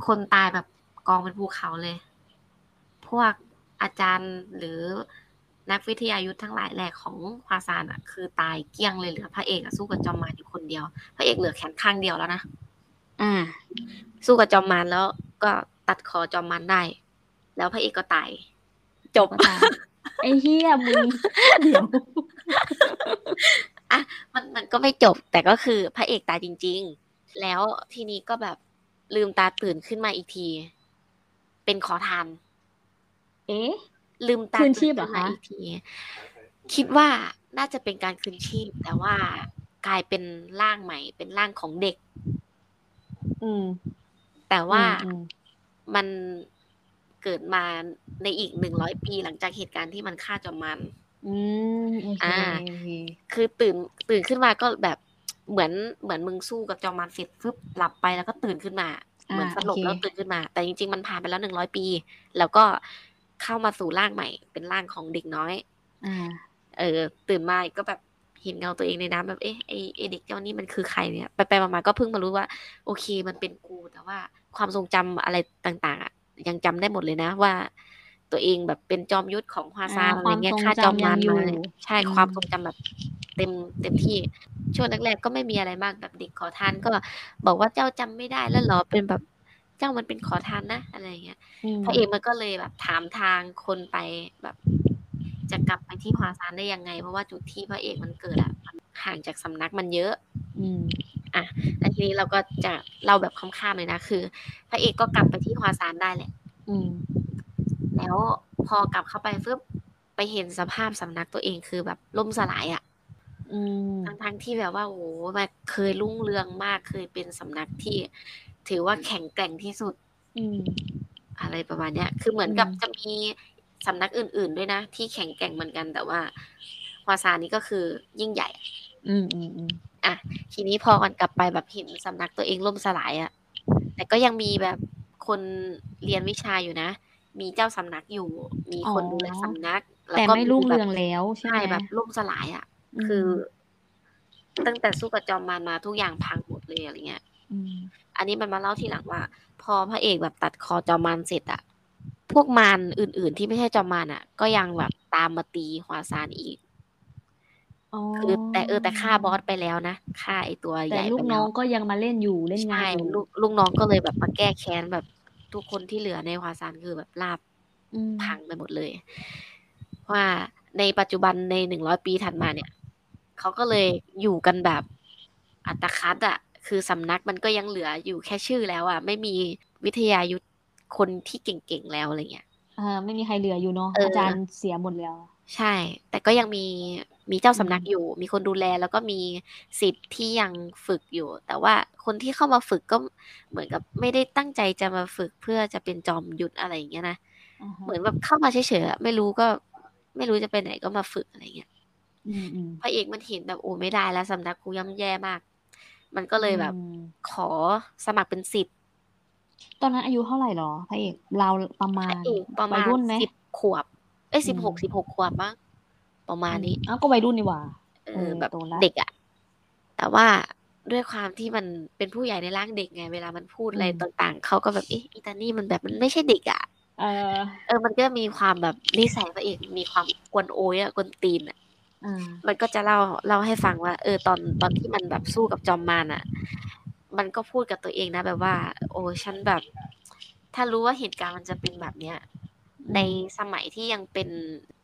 คนตายแบบกองเป็นภูเขาเลย พวกอาจารย์หรือนักวิทยายุทธ์ทั้งหลายแหล่ของควาซานอะคือตายเกลี้ยงเลยเหลือพระเอกอะสู้กับจอมมารอยู่คนเดียว พระเอกเหลือแขนข้างเดียวแล้วนะอ่า สู้กับจอมมารแล้วก็ตัดคอจอมมารได้ แล้วพระเอกก็ตายจบก็ตามไอ้เฮียมึงเดี๋ยว มันมันก็ไม่จบ แต่ก็คือพระเอกตายจริง ๆ แล้วทีนี้ก็แบบลืมตาตื่นขึ้นมาอีกที เป็นขอทาน เอ๊ะ ลืมตาคืนชีพตื่เหรอคะขึ้นมาอีกที คิดว่าน่าจะเป็นการคืนชีพ แต่ว่ากลายเป็นร่างใหม่ เป็นร่างของเด็ก อืม แต่ว่าอืมมันเกิดมาในอีกหนึ่งร้อยปีหลังจากเหตุการณ์ที่มันฆ่าจอมมัน อืม โอเคอ่า โอเคคือตื่นตื่นขึ้นมาก็แบบเหมือนเหมือนมึงสู้กับจอมมันเสร็จฟึบหลับไปแล้วก็ตื่นขึ้นมา อ่า เหมือนสลบโอเค แล้วตื่นขึ้นมา แต่จริงๆมันผ่านไปแล้วหนึ่งร้อยปี แล้วก็เข้ามาสู่ร่างใหม่ เป็นร่างของเด็กน้อย อ่า เออ ตื่นมาก็แบบเห็นเงาตัวเองในน้ำแบบเอ๊ะไอไอเด็กเจ้านี่มันคือใครเนี่ยไปไปๆมาๆก็เพิ่งมารู้ว่า โอเคมันเป็นกูแต่ว่าความทรงจำอะไรต่าง ๆ อะ ยังจำได้หมดเลยนะว่า ตัวเองแบบเป็นจอมยุทธของฮวาซานอ่าอะไรเงี้ยความทรงฆ่าจอมมารจำยังอยู่มาใช่อืมความทรงจำแบบเต็มเต็มที่ช่วงแรกๆก็ไม่มีอะไรมากแบบเด็กขอทานก็บอกว่าเจ้าจำไม่ได้แล้วเหรอเป็นแบบเจ้ามันเป็นขอทานนะอะไรเงี้ยอืมพระเอกมันก็เลยแบบถามทางคนไปแบบ จะกลับไปที่ที่ฮวาซานได้ยังไง เพราะว่าจุดที่พระเอกมันเกิดอะมันห่างจากสำนักมันเยอะ อืมอะแล้วทีนี้เราก็จะเล่าแบบค่ำๆเลยนะคือ พระเอกก็กลับไปที่ฮวาซานได้แหละ อืม แล้วพอกลับเข้าไปฟึบไปเห็นสภาพสำนักตัวเองคือแบบล่มสลายอะ่ะอืมทั้งทั้งๆที่แบบว่าโอ้โหมันเคยรุ่งเรืองมากเคยเป็นสำนักที่ ถือว่าแข็งแกร่งที่สุดอืมอะไรประมาณเนี้ย คือเหมือนกับอืมจะมีสำนักอื่น ๆด้วยนะ ที่แข็งแกร่งเหมือนกัน แต่ว่าฮวาซานนี่ก็คือยิ่งใหญ่อะอืมอืมอืมอะทีนี้พอกันกลับไปแบบเห็นสำนักตัวเองล่มสลายอะ่ะแต่ก็ยังมีแบบคนเรียนวิชาอยู่นะ มีเจ้าสำนักอยู่ มีคนดูแลสำนักล้วแต่ก็ไม่รุ่งเรืองแบบแล้วใช่ใช่ไหมแบบล่มสลายอะ่ะมคือ ตั้งแต่สู้กับจอมมารมาทุกอย่างพังหมดเลยอะไรเงี้ยอืมอันนี้มันมาเล่าทีหลังว่า พอพระเอกแบบตัดคอจอมมารเสร็จอะพวกมารอื่น ๆ ที่ไม่ใช่จอมมารอะก็ยังแบบตามมาตีฮวาซานอีกอ๋อคือแต่เออแต่ฆ่าบอสไปแล้วนะฆ่าไอตัวใหแต่ญ่ลูไปกแล้น้อวงก็ยังมาเล่นอยู่เล่นงาใช่นอยู่ลูกลูกน้องก็เลยแบบมาแก้แค้นแบบ ทุกคนที่เหลือในฮวาซานคือแบบลาบอืมพังไปหมดเลย ว่าในปัจจุบันในหนึ่งร้อยปีถัดมาเนี่ยเขาก็เลยอยู่กันแบบอัตคัดอะคือสำนักมันก็ยังเหลืออยู่แค่ชื่อแล้วอะไม่มีวิทยายุทธคนที่เก่งๆแล้วอะไรเงี้ยอ่าไม่มีใครเหลืออยู่เนาะเออออาจารย์เสียหมดแล้ว ใช่ แต่ก็ยังมี มีเจ้าสำนักอืมอยู่ มีคนดูแลแล้วก็มีสิทธิ์ที่ยังฝึกอยู่ แต่ว่าคนที่เข้ามาฝึกก็เหมือนกับไม่ได้ตั้งใจจะมาฝึกเพื่อจะเป็นจอมยุทธอะไรอย่างเงี้ยนะาฮะเหมือนแบบเข้ามาเฉยๆอะไม่รู้ก็ ไม่รู้จะไปไหนก็มาฝึกอะไรเงี้ยอืมอืมพระเอกมันเห็นแบบโอ้ไม่ได้แล้วสำนักกูย่ำแย่มาก มันก็เลยแบบอืมขอสมัครเป็นสิทธิ์ตอนนั้นอายุเท่าไหร่หรอพระเอกเราประมาพณระเอกประวัมายณรุ่นไหมสิบขวบเอ้ยอืสิบหกมสิบหกขวบมั้ง ประมาณนี้อ้าวก็วัยรุ่นนี่หว่าเอเอออแบบโตแล้วเด็กอะแต่ว่าด้วยความที่มันเป็นผู้ใหญ่ในร่างเด็กไง เวลามันพูดอะไรอืมต่างๆเขาก็แบบเอ๊ะอีตานี่มันแบบมันไม่ใช่เด็กอะเออ เออ มันก็มีความแบบนิสัยพระเอกมีความกวนโอยอะกวนตีนอะอ่ามันก็จะเล่าเล่าให้ฟังว่า เออ ตอนตอนที่มันแบบสู้กับจอมมารอะมันก็พูดกับตัวเองนะ แบบว่า โอ้ฉันแบบ ถ้ารู้ว่าเหตุการณ์มันจะเป็นแบบเนี้ยในสมัยที่ยังเป็นเด็ก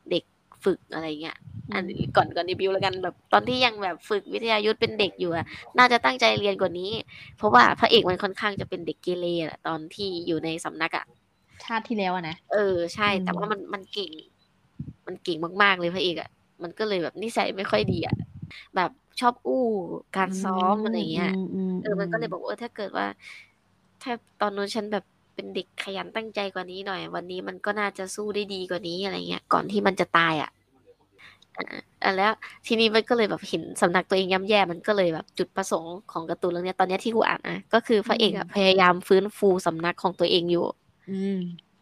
ฝึกอะไรเงี้ยอันนี้ก่อนก่อนดีบิวแล้วกันแบบตอนที่ยังแบบฝึกวิทยายุทธเป็นเด็กอยู่อะน่าจะตั้งใจเรียนกว่านี้ เพราะว่าพระเอกมันค่อนข้างจะเป็นเด็กเกเรอะตอนที่อยู่ในสำนักอะชาติที่แล้วอะนะเออใช่อืมแต่ว่ามันมันเก่ง มันเก่งมากๆเลยพระเอกอะมันก็เลยแบบนิสัยไม่ค่อยดีอะแบบชอบอู้การซ้อมอะไรเงี้ยมมเออมันก็เลยบอกว่าเออถ้าเกิดว่า ถ้าตอนนู้นฉันแบบ เป็นเด็กขยันตั้งใจกว่านี้หน่อย วันนี้มันก็น่าจะสู้ได้ดีกว่านี้อะไรเงี้ย ก่อนที่มันจะตายอะอะอะแล้วทีนี้มันก็เลยแบบเห็นสำนักตัวเองย่ำแย่ มันก็เลยแบบจุดประสงค์ของการ์ตูนเรื่องเนี้ยตอนเนี้ยที่กูอ่านนะก็คือพระเอกอะพยายามฟื้นฟูสำนักของตัวเองอยู่ อืม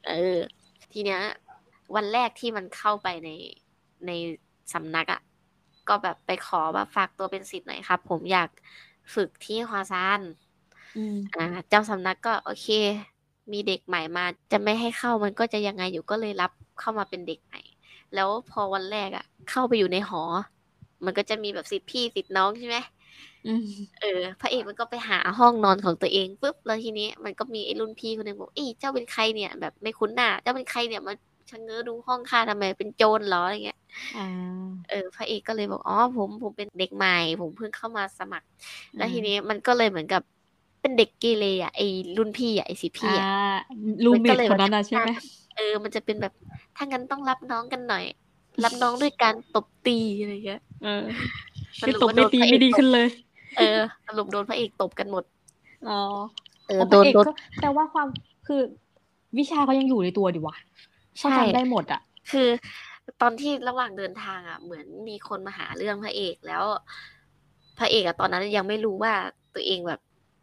เออ ทีเนี้ย วันแรกที่มันเข้าไปในในสำนักอะ่ะก็แบบไปขอแบบฝากตัวเป็นศิษย์หน่อยครับ ผมอยากฝึกที่ฮวาซานอืมอ่า เจ้าสำนักก็โอเค มีเด็กใหม่มา จะไม่ให้เข้ามันก็จะยังไงอยู่ก็เลยรับเข้ามาเป็นเด็กใหม่ แล้วพอวันแรกอะ่ะ เข้าไปอยู่ในหอ มันก็จะมีแบบศิษย์พี่ศิษย์น้องใช่ไหมอืมเออ พระเอกมันก็ไปหาห้องนอนของตัวเองปุ๊บแล้วทีนี้มันก็มีไอ้รุ่นพี่คนหนึงบอกเอ้ยเจ้าเป็นใครเนี่ย แบบไม่คุ้นหน้า เจ้าเป็นใครเนี่ยมาชะเง้อดูห้องข้าทำไมเป็นโจรเหรออะไรเงี้ยอ่าเออ พระเอกก็เลยบอกอ๋อผมผมเป็นเด็กใหม่ ผมเพิ่งเข้ามาสมัคร แล้วทีนี้มันก็เลยเหมือนกับ เป็นเด็กเกเรอะไอ้รุ่นพี่อะไอ้สิพี่อ่าอะลูเมก็ทเลยคนนั้นนะใช่ไหมเออ มันจะเป็นแบบถ้างั้นต้องรับน้องกันหน่อย รับน้องด้วยการตบตีอะไรเงี้ยเออสคือรุปตกว่าไม่โดนตีพระเอกไม่ดีตบขึ้นเลย เออสรุปโดนพระเอกตบกันหมดอ๋อเออโอ้พโดระนเอกโดนก็แปลว่าความคือวิชาเขายังอยู่ในตัวดิวะเขาใช่จำได้หมดอะ คือ ตอนที่ระหว่างเดินทางอะ เหมือนมีคนมาหาเรื่องพระเอกแล้ว พระเอกอะตอนนั้นยังไม่รู้ว่าตัวเองแบบ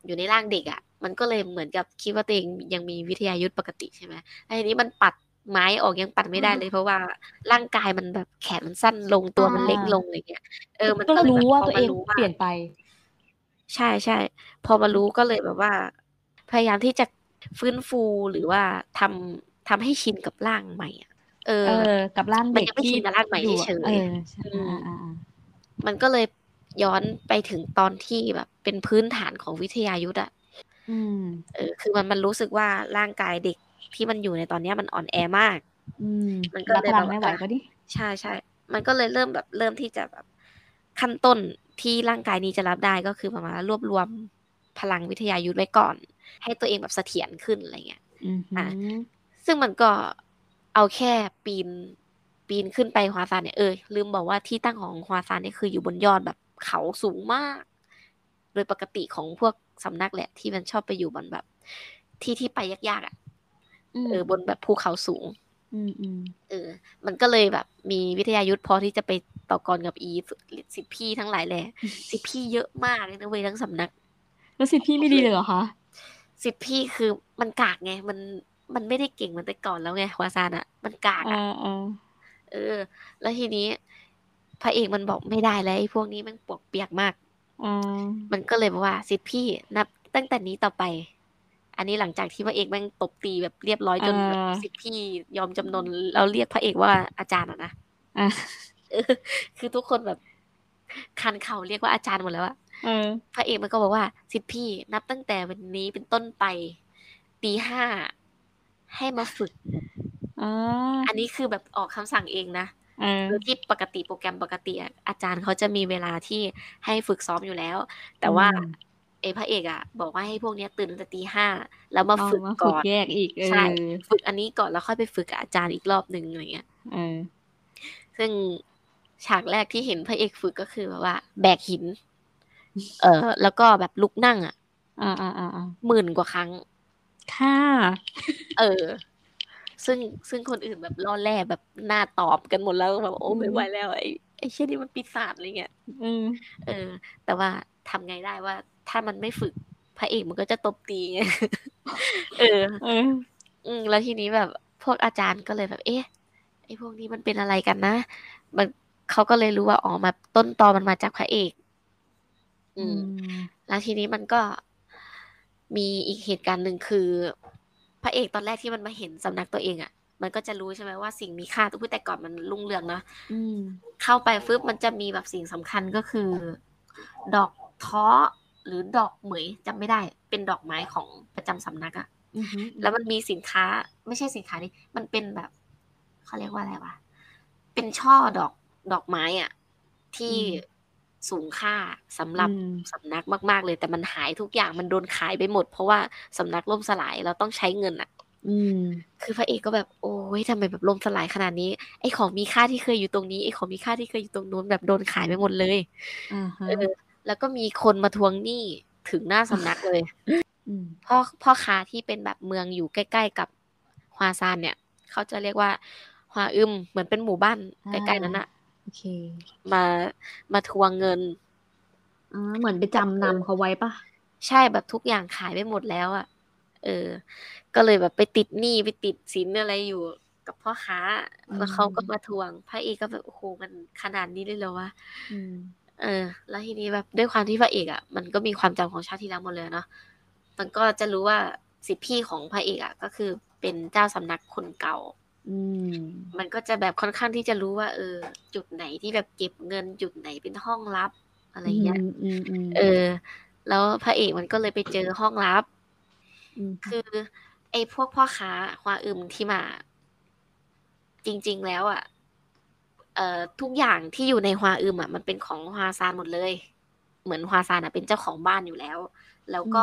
อยู่ในร่างเด็กอะ มันก็เลยเหมือนกับคิดว่าตัวเองยังมีวิทยายุทธปกติใช่ไหมแล้วทีนี้มันปัดไม้ออกยังปัดไม่ได้เลย เพราะว่าร่างกายมันแบบแขนมันสั้นลงตัวมันเล็กลงอะไรเงี้ยเออมันก็ก็เลยรู้แบบว่าพอตัวมาเองรู้ว่าเปลี่ยนไป ใช่ใช่พอมารู้ก็เลยแบบว่า พยายามที่จะฟื้นฟูหรือว่าทำทำให้ชินกับร่างใหม่อะเออเออ กับร่างมันเด็กยังไม่ที่ชินกับร่างใหม่อยู่อะเฉยๆเออใช่อืมอ่าอ่าอ่ามันก็เลย ย้อนไปถึงตอนที่แบบเป็นพื้นฐานของวิทยายุทธอะอืมเออ คือมันมันรู้สึกว่าร่างกายเด็กที่มันอยู่ในตอนเนี้ยมันอ่อนแอมากอืมมันก็รับเลยพลังแบบไม่ไหวอะก็ดิใช่ใช่ มันก็เลยเริ่มแบบเริ่มที่จะแบบขั้นต้นที่ร่างกายนี้จะรับได้ก็คือประมาณรวบรวมพลังวิทยายุทธไว้ก่อน ให้ตัวเองแบบเสถียรขึ้นอะไรเงี้ยอือหือซึ่งมันก็เอาแค่ปีน ปีนขึ้นไปฮวาซานเนี่ยเออลืมบอกว่าที่ตั้งของฮวาซานเนี่ยคืออยู่บนยอดแบบ เขาสูงมาก โดยปกติของพวกสำนักแหละที่มันชอบไปอยู่บนแบบ ที่ที่ไปยากๆอะ่ะเออบนแบบภูเขาสูงอืมอืมเออ มันก็เลยแบบ มีวิทยายุทธพอที่จะไปต่อกรกับอีสิบพี่ทั้งหลายแหละสิบพี่เยอะมากเลยนะเว้ยทั้งสำนัก แล้วสิพี่ไม่ดีเลยเหรอคะสิบพี่คือมันกากไง มันมันไม่ได้เก่งเหมือนแต่ก่อนแล้วไงวาซานอะมันกากอ่าอะอ่าเออ แล้วทีนี้ พระเอกมันบอกไม่ได้แล้วไอ้พวกนี้มันปวกเปียกมากอ่ามันก็เลยบอกว่าสิบพี่นับตั้งแต่นี้ต่อไป อันนี้หลังจากที่พระเอกแม่งตบตีแบบเรียบร้อยจนแบบสิบพี่ยอมจำนนเราเรียกพระเอกว่าอาจารย์อะนะอ่าเออคือทุกคนแบบคันเข่าเรียกว่าอาจารย์หมดแล้วอะเออพระเอกมันก็บอกว่า สิทธิพี่นับตั้งแต่วันนี้เป็นต้นไปตีห้าให้มาฝึกอ่าอันนี้คือแบบออกคำสั่งเองนะ เออโดยที่ปกติโปรแกรมปกติอะอาจารย์เขาจะมีเวลาที่ให้ฝึกซ้อมอยู่แล้ว แต่ว่าอืมไอ้พระเอกอะบอกว่าให้พวกเนี้ยตื่นตั้งแต่ตีห้าแล้วมาเอาฝึกมาก่ฝึกอนแยกอีกเอใช่อฝึกอันนี้ก่อนแล้วค่อยไปฝึกกับอาจารย์อีกรอบหนึ่งอะไรเงี้ยเออซึ่งฉากแรกที่เห็นพระเอกฝึกก็คือแบบว่า แบกหิน เออแล้วก็แบบลุกนั่งอะอ่าอ่าอ่าอ่าหมื่นกว่าครั้ง ค่ะ เออ ซึ่งซึ่งคนอื่นแบบล่อแร่แบบหน้าตอบกันหมดแล้วแบบโอ้ไม่ไหวแล้วไอ้ไอ้เช่นนี้มันปีศาจอะไรเงี้ยเออเออแต่ว่าทำไงได้ว่า ถ้ามันไม่ฝึกพระเอกมันก็จะตบตีไงเออเอออืมแล้วทีนี้แบบพวกอาจารย์ก็เลยแบบ เอ๊ะไอ้พวกนี้มันเป็นอะไรกันนะ มันเขาก็เลยรู้ว่าอ๋อมาต้นตอมันมาจากพระเอก อืม แล้วทีนี้มันก็มีอีกเหตุการณ์หนึ่งคือพ ระเอกตอนแรกที่มันมาเห็นสำนักตัวเองอะ่ะ มันก็จะรู้ใช่ไหมว่าสิ่งมีค่าตัวแต่ก่อนมันรุ่งเรืองเนาะอืมเข้าไปฟึบมันจะมีแบบสิ่งสำคัญก็คือ ดอกท้อหรือดอกเหมยจำไม่ได้ เป็นดอกไม้ของประจำสำนักอะอือหือแล้วมันมีสินค้าไม่ใช่สินค้านี่มันเป็นแบบเขาเรียกว่าอะไรวะเป็นช่อดอกดอกไม้อะที่ สูงค่าสำหรับอืมสำนักมาก ๆ เลย แต่มันหายทุกอย่างมันโดนขายไปหมด เพราะว่าสำนักล่มสลายเราต้องใช้เงินอะอืมคือพระเอกก็แบบโอ้ยทำไมแบบล่มสลายขนาดนี้ไอ้ของมีค่าที่เคยอยู่ตรงนี้ไอ้ของมีค่าที่เคยอยู่ตรงนู้นแบบโดนขายไปหมดเลยอ่าฮะเออแล้วก็มีคนมาทวงหนี้ถึงหน้าสำนักเลยอืมพ่อพ่อค้าที่เป็นแบบเมืองอยู่ใกล้ ๆ กับฮวาซานเนี่ย เขาจะเรียกว่าฮวาอึมเหมือนเป็นหมู่บ้านใกล้ๆนั้นอะโอ เค มามาทวงเงินอ่าเหมือนไปจำนำเขาไว้ปะใช่แบบทุกอย่างขายไปหมดแล้วอะเออ ก็เลยแบบไปติดหนี้ไปติดสินอะไรอยู่กับพ่อค้า แล้วเขาก็มาทวงพระเอกก็แบบโอ้โหมันขนาดนี้เลยเหรอวะอืมเออ แล้วทีนี้แบบด้วยความที่พระเอกอะ มันก็มีความจำของชาติที่แล้วหมดเลยเนาะมันก็จะรู้ว่าสิทธิพี่ของพระเอกอะ ก็คือเป็นเจ้าสำนักคนเก่า อืม มันก็จะแบบค่อนข้างที่จะรู้ว่า เออ จุดไหนที่แบบเก็บเงินจุดไหนเป็นห้องลับ อะไรเงี้ยอืมอืมอืมเออ แล้วพระเอกมันก็เลยไปเจอห้องลับมคือ ไอ้พวกพ่อค้าควาอึมที่มา จริง ๆ แล้วอะ เอ่อทุกอย่างที่อยู่ในฮวาอึมอะมันเป็นของฮวาซานหมดเลย เหมือนฮวาซานอะเป็นเจ้าของบ้านอยู่แล้ว แล้วก็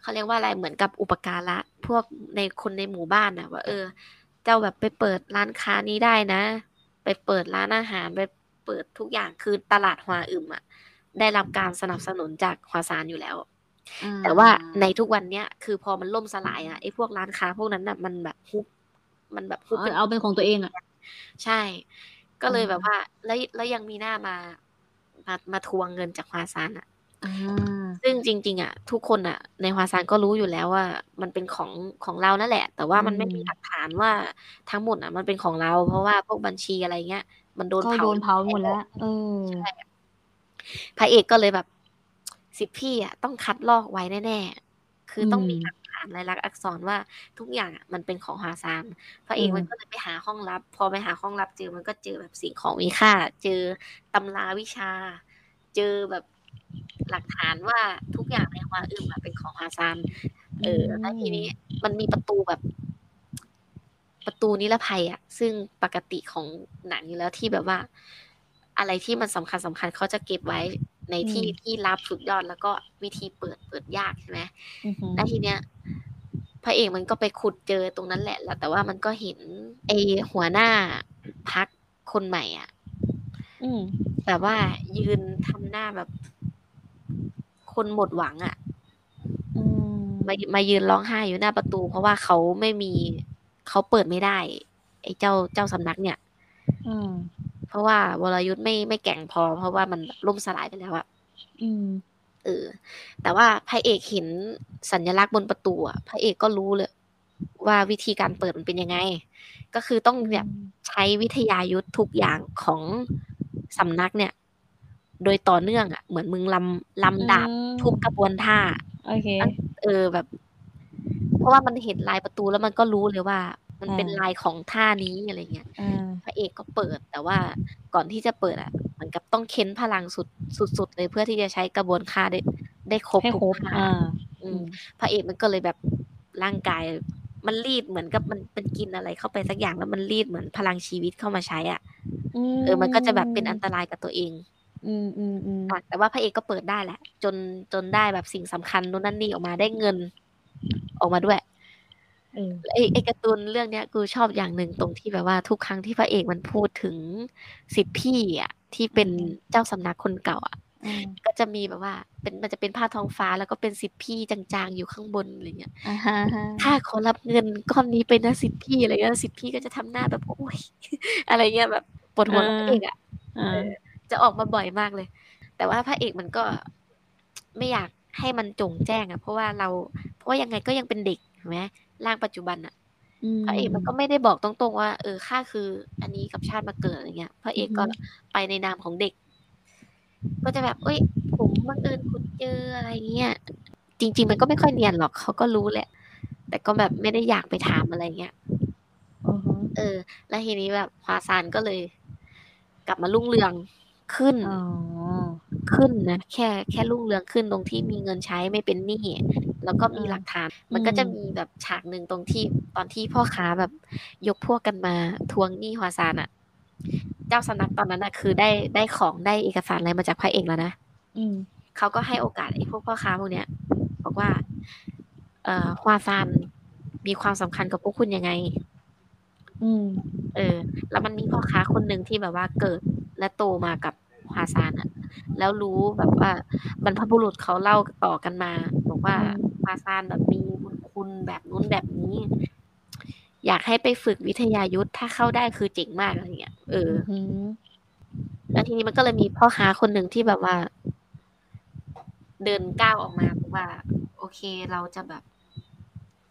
เขาเรียกว่าอะไรเหมือนกับอุปการะพวกในคนในหมู่บ้านอะ ว่า เออ เจ้าแบบไปเปิดร้านค้านี้ได้นะ ไปเปิดร้านอาหารไปเปิดทุกอย่างคือตลาดฮวาอึมอะได้รับการสนับสนุนจากฮวาซานอยู่แล้วอ่แต่ว่าในทุกวันเนี้ยคือพอมันล่มสลายอะไอ้พวกร้านค้าพวกนั้นอะมันแบบฮุบมันแบบฮุบเอาเป็นเอาเป็นของตัวเองอะใช่ ก็เลยอ่าแบบว่า แล้วแล้วยังมีหน้ามามามาทวงเงินจากฮวาซานอะอ่า ซึ่งจริง ๆ อะ ทุกคนอะ ในฮวาซานก็รู้อยู่แล้วว่า มันเป็นของของเรานั่นแหละ แต่ว่ามันไม่มีหลักฐานว่าทั้งหมดอะ มันเป็นของเรา เพราะว่าพวกบัญชีอะไรเงี้ยมันโดนก็เผาโดนเผาหมดแล้วเออพระเอกก็เลยแบบสิทธิพี่อะต้องคัดลอกไว้แน่ๆคือต้องมีอืมหลักฐานลายลักษณ์อักษรว่าทุกอย่างอะมันเป็นของฮาซานพระเอกอืมมันก็เลยไปหาห้องลับ พอไปหาห้องลับเจอมันก็เจอแบบสิ่งของมีค่า เจอตำราวิชา เจอแบบ หลักฐานว่าทุกอย่างในฮวาอึมอะเป็นของฮาซานเออแล้วทีนี้มันมีประตูแบบ ประตูนิรภัยอะซึ่งปกติของหนังอยู่แล้วที่แบบว่า อะไรที่มันสำคัญสำคัญเขาจะเก็บไว้ในที่อืมที่ลับสุดยอดแล้วก็วิธีเปิดเปิดยากใช่ไหมอือหือแล้วทีเนี้ยพระเอกมันก็ไปขุดเจอตรงนั้นแหละแล้วแต่ว่ามันก็เห็นไอหัวหน้าพักคนใหม่อะอืมแบบว่ายืนทำหน้าแบบ คนหมดหวังอะอืมมามายืนร้องไห้อยู่หน้าประตู เพราะว่าเขาไม่มีเขาเปิดไม่ได้ ไอ้เจ้าเจ้าสำนักเนี่ยอืมเพราะว่าวรยุทธ์ไม่ไม่แกร่งพอ เพราะว่ามันแบบล่มสลายไปแล้วอะอืมเออ แต่ว่าพระเอกเห็นสัญลักษณ์บนประตูอะพระเอกก็รู้เลย ว่าวิธีการเปิดมันเป็นยังไง ก็คือต้องแบบใช้วิทยายุทธทุกอย่างของสำนักเนี่ย โดยต่อเนื่องอะเหมือนมึงลำลำดาบอืมทุกกระบวนท่าโอเคเออแบบ เพราะว่ามันเห็นลายประตูแล้วมันก็รู้เลยว่า มันเป็นอ่าลายของท่านี้อะไรเงี้ยอ่าพระเอกก็เปิดแต่ว่าก่อนที่จะเปิดอะเหมือนกับต้องเค้นพลังสุดสุดๆเลยเพื่อที่จะใช้กระบวนท่าได้ได้ครบให้ทุกครบท่าอ่าอืมพระเอกมันก็เลยแบบร่างกายมันรีดเหมือนกับมันมันกินอะไรเข้าไปสักอย่างแล้วมันรีดเหมือนพลังชีวิตเข้ามาใช้อะเออ มันก็จะแบบเป็นอันตรายกับตัวเอง อืมอืมอืมอะแต่ว่าพระเอกก็เปิดได้แหละ จนจนได้แบบสิ่งสำคัญนู่นนั่นนี่ออกมาได้เงิน ออกมาด้วยเออไอ้ไอ้การ์ตูนเรื่องเนี้ยกูชอบอย่างหนึ่งตรงที่แบบว่าทุกครั้งที่พระเอกมันพูดถึงสิทธิพี่อะที่เป็นเจ้าสำนักคนเก่าอะอืมก็จะมีแบบว่า เป็นมันจะเป็นผ้าท้องฟ้าแล้วก็เป็นสิทธิพี่จางๆอยู่ข้างบนอะไรเงี้ยอ่าฮะฮะถ้าขอรับเงินก้อนนี้ไปนะสิทธิพี่อะไรเงี้ยสิทธิพี่ก็จะทำหน้าแบบโอ้ยอะไรเงี้ยแบบปวดหัวกับพระเอกอะอ่า จะออกมาบ่อยมากเลย แต่ว่าพระเอกมันก็ไม่อยากให้มันจงแจ้งอะ เพราะว่าเรา เพราะว่ายังไงก็ยังเป็นเด็กเห็นไหมร่างปัจจุบันอะพระเอกมันก็ไม่ได้บอกตรงๆว่า เออข้าคือ อันนี้กับชาติมาเกิดอะไรเงี้ย พระเอกก็ไปในนามของเด็ก ก็จะแบบ เอ้ย ผมบังเอิญคุณเจออะไรเงี้ย จริง ๆ มันก็ไม่ค่อยเนียนหรอกเขาก็รู้แหละ แต่ก็แบบไม่ได้อยากไปถามอะไรเงี้ยอือฮึเออ แล้วทีนี้แบบฮวาซานก็เลย กลับมารุ่งเรือง ขึ้น อ๋อ ขึ้นนะ แค่ แค่รุ่งเรืองขึ้นตรงที่มีเงินใช้ไม่เป็นหนี้ แล้วก็มีหลักฐานมันก็จะมีแบบฉากหนึ่งตรงที่ตอนที่พ่อค้าแบบยกพวกกันมาทวงหนี้ฮวาซานอะเจ้าสำนักตอนนั้นอะคือได้ได้ของได้เอกสารอะไรมาจากพระเอกแล้วนะ อืม เขาก็ให้โอกาสไอ้พวกพ่อค้าพวกเนี้ย บอกว่า เอ่อฮวาซานมีความสำคัญกับพวกคุณยังไง อืม เออ แล้วมันมีพ่อค้าคนหนึ่งที่แบบว่าเกิดและโตมากับ ฮวาซานอะแล้วรู้แบบว่าบรรพบุรุษเขาเล่าต่อกันมา บอกว่าอืมฮวาซานแบบมีบุญคุณแบบนู้นแบบนี้ อยากให้ไปฝึกวิทยายุทธถ้าเข้าได้คือเจ๋งมากอะไรเงี้ยเอออืมแล้วทีนี้มันก็เลยมีพ่อค้าคนหนึ่งที่แบบว่า เดินก้าวออกมาบอกว่า โอเคเราจะแบบ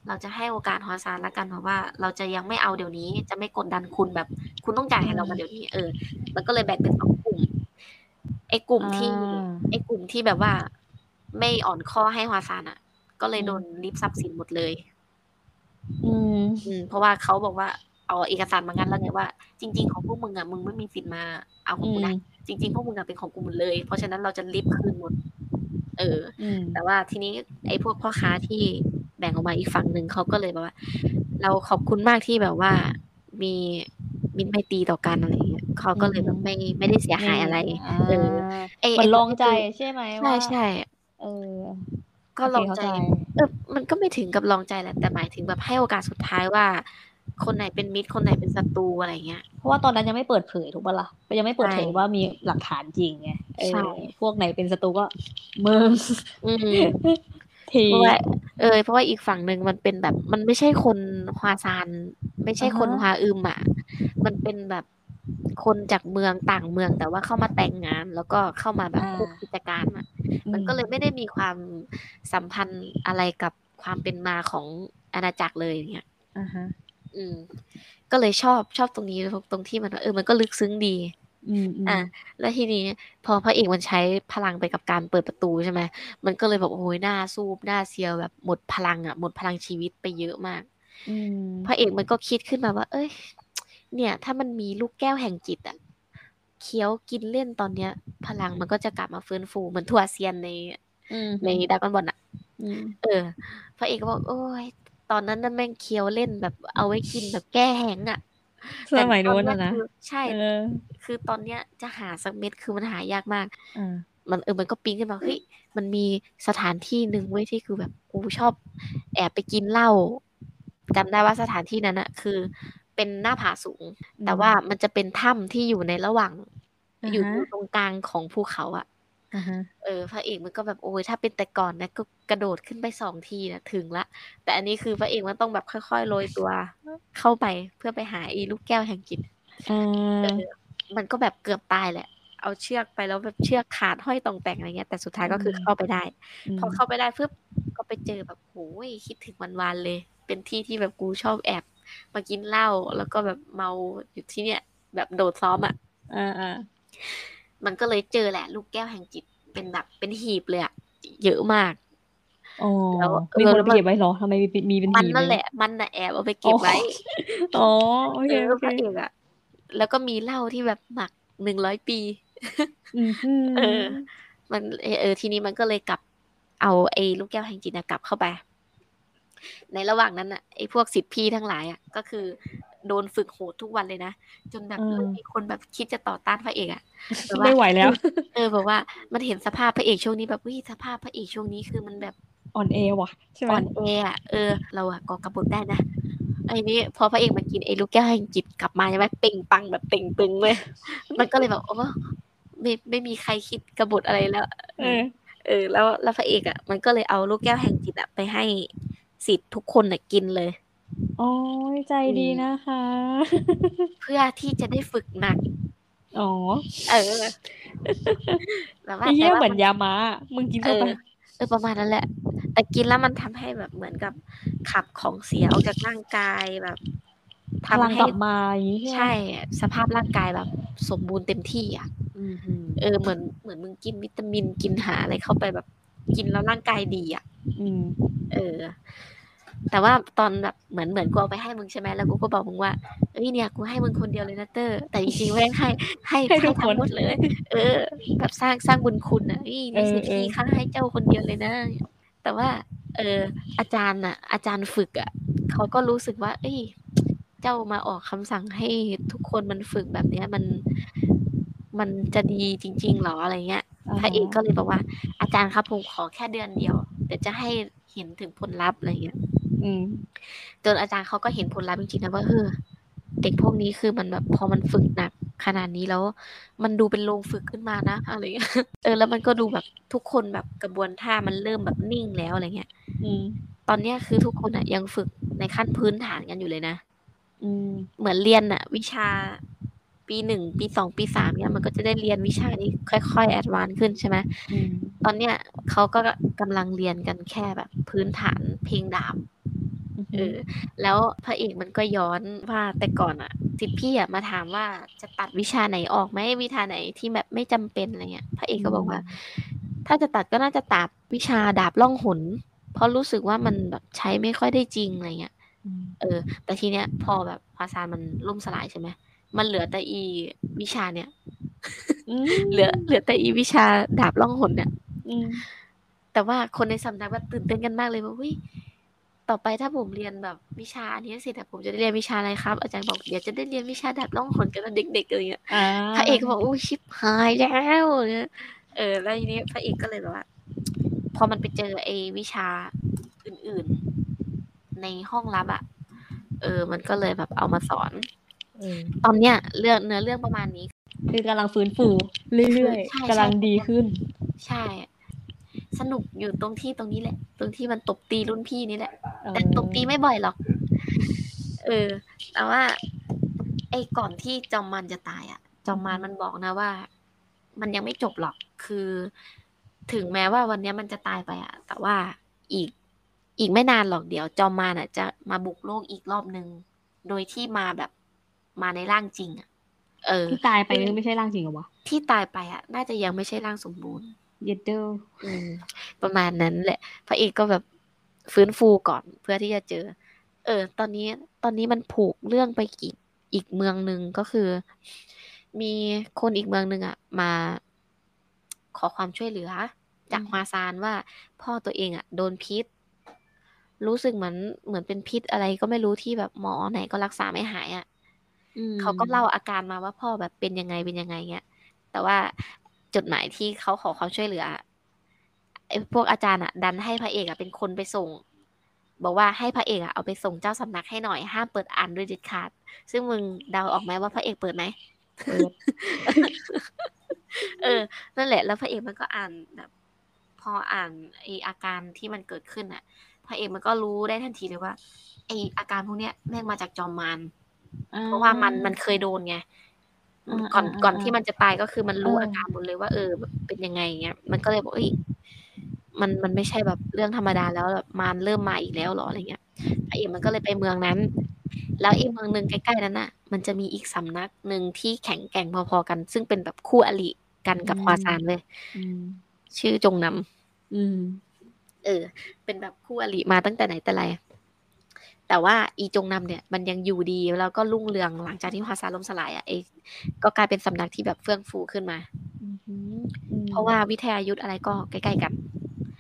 เราจะให้โอกาสฮอซานละกันเพราะว่า เราจะยังไม่เอาเดี๋ยวนี้ จะไม่กดดันคุณแบบ คุณต้องจ่ายให้เรามาเดี๋ยวนี้เออ มันก็เลยแบ่งเป็นสองกลุ่ม ไอ้กลุ่มที่อ่าไอ้กลุ่มที่แบบว่า ไม่อ่อนข้อให้ฮวาซานอะ ก็เลยโดนริบทรัพย์สินหมดเลยอืมอืมเพราะว่าเขาบอกว่าเอาเอกสารมางั้นแล้วไงว่า จริง ๆ ของพวกมึงอะมึงไม่มีสิทธิ์มาเอาของอืกูมนะจริง ๆ พวกมึงอะเป็นของกูหมดเลย เพราะฉะนั้นเราจะรีบคืนหมด เอออืมแต่ว่าทีนี้ไอ้พวกพ่อค้าที่แบ่งออกมาอีกฝั่งหนึ่งเขาก็เลยแบบว่า เราขอบคุณมากที่แบบว่ามี มิตรไมตรีต่อกันอะไรอย่างเงี้ยเขาก็เลยแบบไม่ไม่ได้เสียหายอะไรอ่าเออไอ้มันไอ้ลองใจใช่ไหมใช่ว่าใช่เออ ก็ลองโเคเข้าใจเออมันก็ไม่ถึงกับลองใจแหละแต่หมายถึงแบบให้โอกาสสุดท้ายว่า คนไหนเป็นมิตรคนไหนเป็นศัตรูอะไรเงี้ยเพราะว่าตอนนั้นยังไม่เปิดเผยถูกปะล่ะยังไม่เปิดเผยใช่ว่ามีหลักฐานจริงไงเออใช่พวกไหนเป็นศัตรูก็มึงอืมทีเพราะว่าเออเพราะว่าอีกฝั่งหนึ่งมันเป็นแบบมันไม่ใช่คนฮวาซาน ไม่ใช่คนฮวาอึมอะ มันเป็นแบบคนจากเมืองต่างเมืองแต่ว่าเข้ามาแต่งงาน แล้วก็เข้ามาแบบคุกกิจการอะ มันก็เลยไม่ได้มีความสัมพันธ์อะไรกับความเป็นมาของอาณาจักรเลยอย่างเงี้ยอ่าฮะอืม ก็เลยชอบชอบตรงนี้ตรงที่มันเออมันก็ลึกซึ้งดี อืมอืมอะแล้วทีนี้ พอพระเอกมันใช้พลังไปกับการเปิดประตูใช่ไหมมันก็เลยแบบโอ้ยหน้าซูบหน้าเซียวแบบหมดพลังอะหมดพลังชีวิตไปเยอะมากอืมพระเอกมันก็คิดขึ้นมาว่า เอ้ย เนี่ย ถ้ามันมีลูกแก้วแห่งจิตอะเคี้ยวกินเล่นตอนเนี้ย พลังมันก็จะกลับมาฟื้นฟูเหมือนถั่วเซียนในอืมในดรากอนบอลอะอืมเออพระเอกก็บอกโอ้ยตอนนั้นนั่นแม่งเคี้ยวเล่นแบบเอาไว้กินแบบแก้แห้งอะสมัยนู้นแต่ตออะนะคือใช่เออคือตอนเนี้ยจะหาสักเม็ดคือมันหายากมากอ่ามันเออมันก็ปิ๊งขึ้นมาเฮ้ยมันมีสถานที่หนึ่งเว้ยที่คือแบบกูชอบ แอบไปกินเหล้าจำได้ว่าสถานที่นั้นอะคือ เป็นหน้าผาสูง แต่ว่ามันจะเป็นถ้ำที่อยู่ในระหว่างอ่าฮะอยู่ตรงกลางของภูเขาอะอ่าฮะเออพระเอกมันก็แบบโอ้ยถ้าเป็นแต่ก่อนนะก็กระโดดขึ้นไปสองทีนะถึงละ แต่อันนี้คือพระเอกมันต้องแบบค่อยๆโรยตัว เข้าไปเพื่อไปหาอีลูกแก้วแห่งจิตอ่ามันก็แบบเกือบตายแหละ เอาเชือกไปแล้วแบบเชือกขาดห้อยตรงแต่งอะไรเงี้ยแต่สุดท้ายก็คือเข้าไปได้ พอเข้าไปได้ปุ๊บก็ไปเจอแบบโอ้ยคิดถึงวันวานๆเลย เป็นที่ที่แบบกูชอบแอบ มากินเหล้าแล้วก็แบบเมาอยู่ที่เนี่ย แบบโดดซ้อมอะอ่าอ่ามันก็เลยเจอแหละ ลูกแก้วแห่งจิตเป็นแบบเป็นหีบเลยอะเยอะมากอ๋อแล้วมีคนแล้วเอาไปเก็บไว้เหรอทำไมมีมีเป็นมันหีบนั่นเยแหละ มันน่ะแอบเอาไปเก็บไว้อ๋อโอเอเคอโอเคพระเอกอะแล้วก็มีเหล้าที่แบบหมักหนึ่งร้อยปีอืมอืมเออ มันเออเออทีนี้มันก็เลยกลับเอาไอ้ลูกแก้วแห่งจิตนะกลับเข้าไป ในระหว่างนั้นอะไอ้พวกสิทธิพี่ทั้งหลายอะก็คือโดนฝึกโหดทุกวันเลยนะ จนแบบเริ่มมีคนแบบคิดจะต่อต้านพระเอกอะแบบว่าไม่ไหวแล้ว เออแบบว่ามันเห็นสภาพพระเอกช่วงนี้แบบวิสภาพพระเอกช่วงนี้คือมันแบบอ่อนแอว่ะใช่ไหมอ่อนแออะเออ เราอะก่อกระบฏได้นะไอ้นี้พอพระเอกมันกินไอ้ลูกแก้วแห่งจิตกลับมาใช่ไหมเป่งปังแบบเป่งปึงเลยมันก็เลยแบบโอ้ไม่ไม่มีใครคิดกบฏอะไรแล้วเออเออ แล้วแล้วพระเอกอะมันก็เลยเอาลูกแก้วแห่งจิตอะไปให้ สิทธิ์ทุกคนน่ะกินเลย โอ้ยใจดีนะคะ เพื่อที่จะได้ฝึกหนัก อ๋อเออแต่ว่าไอ้เหี้ยแต่ว่าเหมือนยาม้า มึงกินเอเข้าอไปเออประมาณนั้นแหละ แต่กินแล้วมันทำให้แบบเหมือนกับขับของเสียออกจากร่างกายแบบพลังทำให้กลับมาอย่างนี้ใช่ไหมใช่สภาพร่างกายแบบ สมบูรณ์เต็มที่อะ อืมอืมเออเหมือนเหมือนมึงกินวิตามินกินหาอะไรเข้าไปแบบ กินแล้วร่างกายดีอะ อืม เออ แต่ว่าตอนแบบเหมือนเหมือนกูเอาไปให้มึงใช่ไหมแล้วกูก็บอกมึงว่าเอ้ยเนี่ยกูให้มึงคนเดียวเลยนะเตอร์ แต่จริงๆไม่ได้ให้ให้ให้ให้ทุกคนทั้งหมดเลย เออ แบบสร้างสร้างบุญคุณอะนี่นี่สิเออเออพี่ข้าให้เจ้าคนเดียวเลยนะ แต่ว่า เออ อาจารย์อะ อาจารย์ฝึกอะเขาก็รู้สึกว่า เอ้ยเจ้ามาออกคำสั่งให้ทุกคนมันฝึกแบบเนี้ยมันมันจะดีจริง ๆหรออะไรเงี้ยอ่าพระเอกก็เลยบอกว่า อาจารย์ครับผมขอแค่เดือนเดียวเดี๋ยวจะให้เห็นถึงผลลัพธ์อะไรเงี้ย อืมจนอาจารย์เขาก็เห็นผลลัพธ์จริงๆนะว่าเออเด็กพวกนี้คือมันแบบพอมันฝึกหนักขนาดนี้แล้ว มันดูเป็นโรงฝึกขึ้นมานะอะไรเงี้ยเออแล้วมันก็ดูแบบทุกคนแบบกระบวนท่ามันเริ่มแบบนิ่งแล้วอะไรเงี้ยอืม ตอนเนี้ยคือทุกคนอะยังฝึกในขั้นพื้นฐานกันอยู่เลยนะอืม เหมือนเรียนอะวิชา ปีหนึ่งปีสองปีสามเนี่ยมันก็จะได้เรียนวิชานี้ค่อยๆ advance ขึ้นใช่ไหมอืมตอนเนี้ยเขาก็กำลังเรียนกันแค่แบบพื้นฐานเพลงดาบเออแล้วพระเอกมันก็ย้อนว่าแต่ก่อนอะสิทธิ์พี่อะมาถามว่าจะตัดวิชาไหนออกไหมวิชาไหนที่แบบไม่จำเป็นอะไรเงี้ยพระเอกก็บอกว่า ถ้าจะตัดก็น่าจะตัดวิชาดาบล่องหน เพราะรู้สึกว่ามันแบบใช้ไม่ค่อยได้จริงอะไรเงี้ยอืมเออ แต่ทีเนี้ยพอแบบภาษามันล่มสลายใช่ไหม มันเหลือแต่อีวิชาเนี่ยอืมเหลือ เหลือแต่อีวิชาดาบล่องหนเนี่ยอืมแต่ว่าคนในสำนักแบบตื่นเต้นกันมากเลยว่าวิต่อไปถ้าผมเรียนแบบวิชาอันนี้สิแต่ผมจะได้เรียนวิชาอะไรครับ อาจารย์บอกเดี๋ยวจะได้เรียนวิชาดาบล่องหนกันนะเด็กๆอะไรเงี้ยอ่าพระเอกก็บอกอู้ชิบหายแล้วเนี่ยเออ แล้วทีนี้พระเอกก็เลยแบบว่า พอมันไปเจอไอ้วิชาอื่น ๆ ในห้องลับอะเออ มันก็เลยแบบเอามาสอนเออ ตอนเนี้ยเรื่องเนื้อเรื่องประมาณนี้ คือกำลังฟื้นฟูเรื่อยใช่ๆกำลังใช่ ดีขึ้น ใช่ สนุกอยู่ตรงที่ตรงนี้แหละ ตรงที่มันตบตีรุ่นพี่นี่แหละเออแต่ตบตีไม่บ่อยหรอก เออ แต่ว่า ไอ้ก่อนที่จอมมันจะตายอะจอมมันมันบอกนะว่า มันยังไม่จบหรอก คือ ถึงแม้ว่าวันเนี้ยมันจะตายไปอะแต่ว่าอีกอีกไม่นานหรอกเดี๋ยว จอมมันอะจะมาบุกโลกอีกรอบหนึ่ง โดยที่มาแบบ มาในร่างจริงอะเออ ที่ตายไปนี่ไม่ใช่ร่างจริงเหรอวะที่ตายไปอะน่าจะยังไม่ใช่ร่างสมบูรณ์เยดเดอร์อืมประมาณนั้นแหละ พระเอกก็แบบฟื้นฟูก่อนเพื่อที่จะเจอ เออ ตอนนี้ตอนนี้มันผูกเรื่องไปอีกอีกเมืองหนึ่งก็คือ มีคนอีกเมืองหนึ่งอะ มา ขอความช่วยเหลือ จากมาซานว่าพ่อตัวเองอะ โดนพิษ รู้สึกเหมือนเหมือนเป็นพิษอะไรก็ไม่รู้ที่แบบหมอไหนก็รักษาไม่หายอะอืม เขาก็เล่าอาการมาว่าพ่อแบบเป็นยังไงเป็นยังไงเงี้ย แต่ว่าจดหมายที่เขาขอความช่วยเหลือไอ้พวกอาจารย์อะ ดันให้พระเอกอะเป็นคนไปส่ง บอกว่าให้พระเอกอะเอาไปส่งเจ้าสำนักให้หน่อยห้ามเปิดอ่านด้วยเด็ดขาด ซึ่งมึงเดาออกไหมว่าพระเอกเปิดไหมเปิดเออ นั่นแหละ แล้วพระเอกมันก็อ่านแบบ พออ่านไออาการที่มันเกิดขึ้นอะ พระเอกมันก็รู้ได้ทันทีเลยว่าไออาการพวกเนี้ยแม่งมาจากจอมมาร เพราะว่ามันมันเคยโดนไงอ่าก่อนอ่าก่อนอ่าที่มันจะตายก็คือมันรู้เออออาการหมดเลยว่า เออแบบเป็นยังไงเงี้ย มันก็เลยบอกเอ้ยมันมันไม่ใช่แบบเรื่องธรรมดาแล้วแบบมารเริ่มมาอีกแล้วเหรออะไรเงี้ยพระเอกมันก็เลยไปเมืองนั้น แล้วอีกเมืองหนึ่งใกล้ๆนั้นน่ะ มันจะมีอีกสำนักหนึ่งที่แข็งแกร่งพอๆกัน ซึ่งเป็นแบบคู่อริกันกับฮวาซานเลยอืมชื่อจงนำอืมเออ เป็นแบบคู่อริมาตั้งแต่ไหนแต่ไร แต่ว่าอีจงนำเนี่ยมันยังอยู่ดีแล้วก็รุ่งเรืองหลังจากที่ฮวาซานล่มสลายอะไอก็กลายเป็นสำนักที่แบบเฟื่องฟูขึ้นมาอืมอืมเพราะว่าวิทยายุทธอะไรก็ใกล้ๆกัน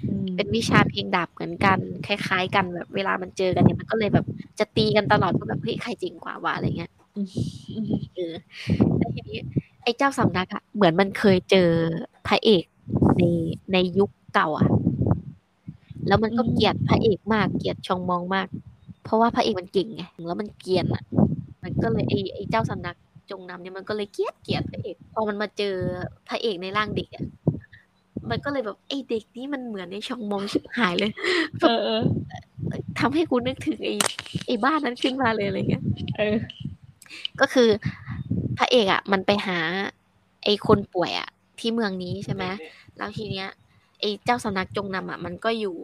อืมเป็นวิชาเพลงดาบเหมือนกัน คล้ายๆ กันแบบเวลามันเจอกันเนี่ยมันก็เลยแบบจะตีกันตลอดว่าแบบเฮ้ยใครจริงกว่าวะอะไรเงี้ยอืมอืมเออแล้วทีนี้ไอ้เจ้าสำนักอะเหมือนมันเคยเจอพระเอกในในยุคเก่าอะแล้วมันก็เกลียดพระเอกมากเกลียดชองมองมาก เพราะว่าพระเอกมันเก่งไงแล้วมันเกลียนอะมันก็เลยไอ้ไอ้เจ้าสำนักจงนำเนี่ยมันก็เลยเกลียดเกลียดพระเอก พอมันมาเจอพระเอกในร่างเด็กอะมันก็เลยแบบไอ้เด็กนี่มันเหมือนในชองมองชิบหายเลยเออเออทำให้กูนึกถึงไอ้ไอ้บ้านนั้นขึ้นมาเลยอะไรเงี้ยเออ ก็คือพระเอกอะ มันไปหา ไอ้คนป่วยอะ ที่เมืองนี้ใช่ไหมแล้วทีเนี้ยไอ้เจ้าสำนักจงนำอะ มันก็อยู่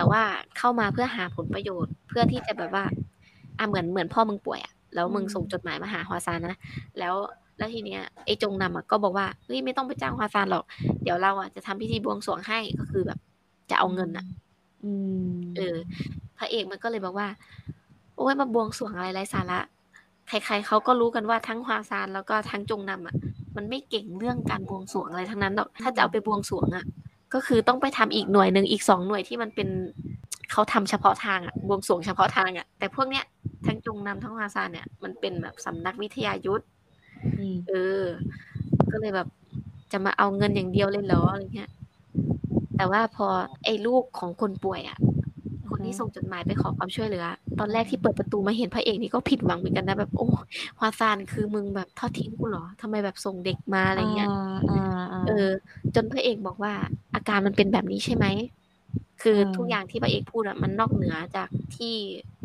แต่ว่าเข้ามาเพื่อหาผลประโยชน์ เพื่อที่จะแบบว่าอะเหมือนเหมือนพ่อมึงป่วยอะแล้วมึงอืมส่งจดหมายมาหาฮวาซานนะแล้วแล้วทีเนี้ยไอ้จงนำอะก็บอกว่าเฮ้ยไม่ต้องไปจ้างฮวาซานหรอก เดี๋ยวเราอะจะทำพิธีบวงสรวงให้ก็คือแบบ จะเอาเงินอะอืมเออ พระเอกมันก็เลยบอกว่า โอ้ยมาบวงสรวงอะไรไร้สาระใครๆเขาก็รู้กันว่าทั้งฮวาซานแล้วก็ทั้งจงนำอะ มันไม่เก่งเรื่องการบวงสรวงอะไรทั้งนั้นหรอกถ้าจะเอาไปบวงสรวงอะ ก็คือต้องไปทำอีกหน่วยหนึ่งอีกสองหน่วยที่มันเป็นเขาทำเฉพาะทางอะบวงสรวงเฉพาะทางอะ แต่พวกเนี้ยทั้งจงนำทั้งฮวาซานเนี่ยมันเป็นแบบสำนักวิทยายุทธอืมเออ ก็เลยแบบจะมาเอาเงินอย่างเดียวเลยเหรออะไรเงี้ยแต่ว่าพอไอ้ลูกของคนป่วยอะ คนที่ส่งจดหมายไปขอความช่วยเหลือ ตอนแรกที่เปิดประตูมาเห็นพระเอกนี่ก็ผิดหวังเหมือนกันนะแบบโอ้ฮวาซานคือมึงแบบทอดทิ้งกูเหรอทำไมแบบส่งเด็กมาอะไรเงี้ยอ่าอ่าเออ จนพระเอกบอกว่า อาการมันเป็นแบบนี้ใช่ไหมคือเออทุกอย่างที่พระเอกพูดอะมันนอกเหนือจากที่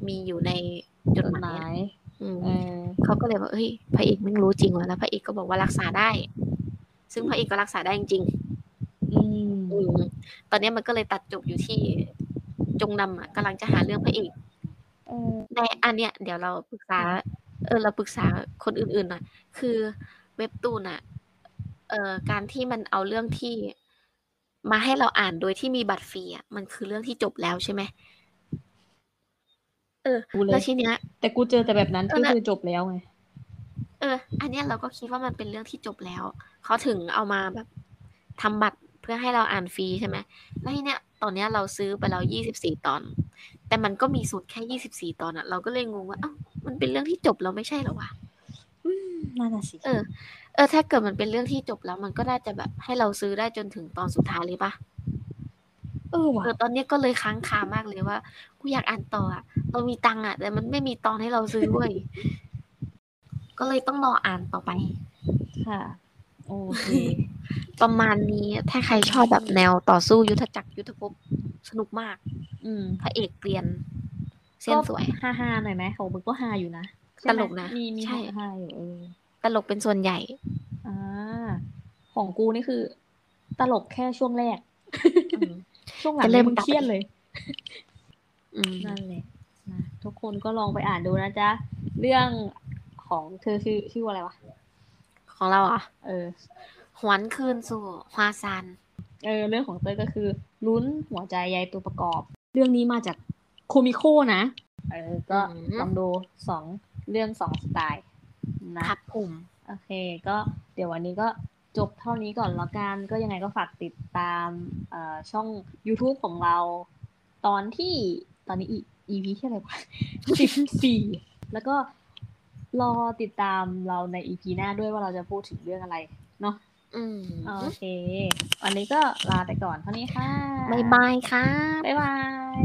มีอยู่ในจจดดหหมายมาอะยอืมเออเขาก็เลยบอกเฮ้ยพระเอกไม่งรู้จริงว่ะแล้วพระเอกก็บอกว่ารักษาได้ ซึ่งพระเอกก็รักษาได้จริงอืมๆอืมตอนเนี้ยมันก็เลยตัดจบอยู่ที่ จงนำอะกำลังจะหาเรื่องพระเอกเออในอันเนี้ยเดี๋ยวเราปรึกษา เออเราปรึกษาคนอื่นๆหน่อยคือเว็บตูนอะเอ่อการที่มันเอาเรื่องที่มาให้เราอ่านโดยที่มีบัตรฟรีอะมันคือเรื่องที่จบแล้วใช่ไหมเออกูเลแล้วยทีเนี้ย แต่กูเจอแต่แบบนั้นเออก็แล้วคือจบแล้วไงเออ อันเนี้ยเราก็คิดว่ามันเป็นเรื่องที่จบแล้วเขาถึงเอามาแบบทำบัตรเพื่อให้เราอ่านฟรีใช่ไหมแล้วทีเนี้ยต อนเนี้ยเราซื้อไปแล้วยี่สิบสี่ตอน แต่มันก็มีสุดแค่ยี่สิบสี่ตอนอะเราก็เลยงงว่าเอ้ามันเป็นเรื่องที่จบแล้วไม่ใช่เหรอวะนั่นน่ะสิเออ เออ ถ้าเกิดมันเป็นเรื่องที่จบแล้วมันก็น่าจะแบบให้เราซื้อได้จนถึงตอนสุดท้ายเลยปะเออว่ะเออตอนเนี้ยก็เลยค้างคามากเลยว่ากูอยากอ่านต่ออะเรามีตังค์อะแต่มันไม่มีตอนให้เราซื้อเว้ยก็เลยต้องรออ่านต่อไป ค่ะ โอเค ประมาณนี้ถ้าใครชอบแบบแนวต่อสู้ยุทธจักรยุทธภพสนุกมาก อืมพระเอกเกรียน เส้นสวยฮาฮาๆหน่อยไหมของมึงก็ฮาอยู่นะใช่ตไหมลกนะมีมีใช่ฮาๆอยู่เออตลกเป็นส่วนใหญ่อ่าของกูนี่คือ ตลกแค่ช่วงแรกอืมช่วงหลังจะเริ่นี่มมึงเครียดเลยอืมนั่นแหละนะทุกคนก็ลองไปอ่านดูนะจ๊ะ เรื่องของเธอชื่อชื่อว่าอะไรวะ ของเราอะ เออ หวนคืนสู่ฮวาซานเออ เรื่องของเต้ยก็คือลุ้นหัวใจใยตัวประกอบ เรื่องนี้มาจากโคมิโคนะ เออ ก็ลองดูสองเรื่องสองสไตล์นะครับผมโอเค ก็เดี๋ยววันนี้ก็จบเท่านี้ก่อนแล้วกัน ก็ยังไงก็ฝากติดตามเอ่อช่อง YouTube ของเรา ตอนที่ตอนนี้อี EP ที่อะไรวะสิบสี่แล้วก็ รอติดตามเราในอีพีหน้าด้วยว่าเราจะพูดถึงเรื่องอะไรเนาะโอเค วันนี้ก็ลาไปก่อนเท่านี้ค่ะ บ๊ายบายค่ะ บ๊ายบาย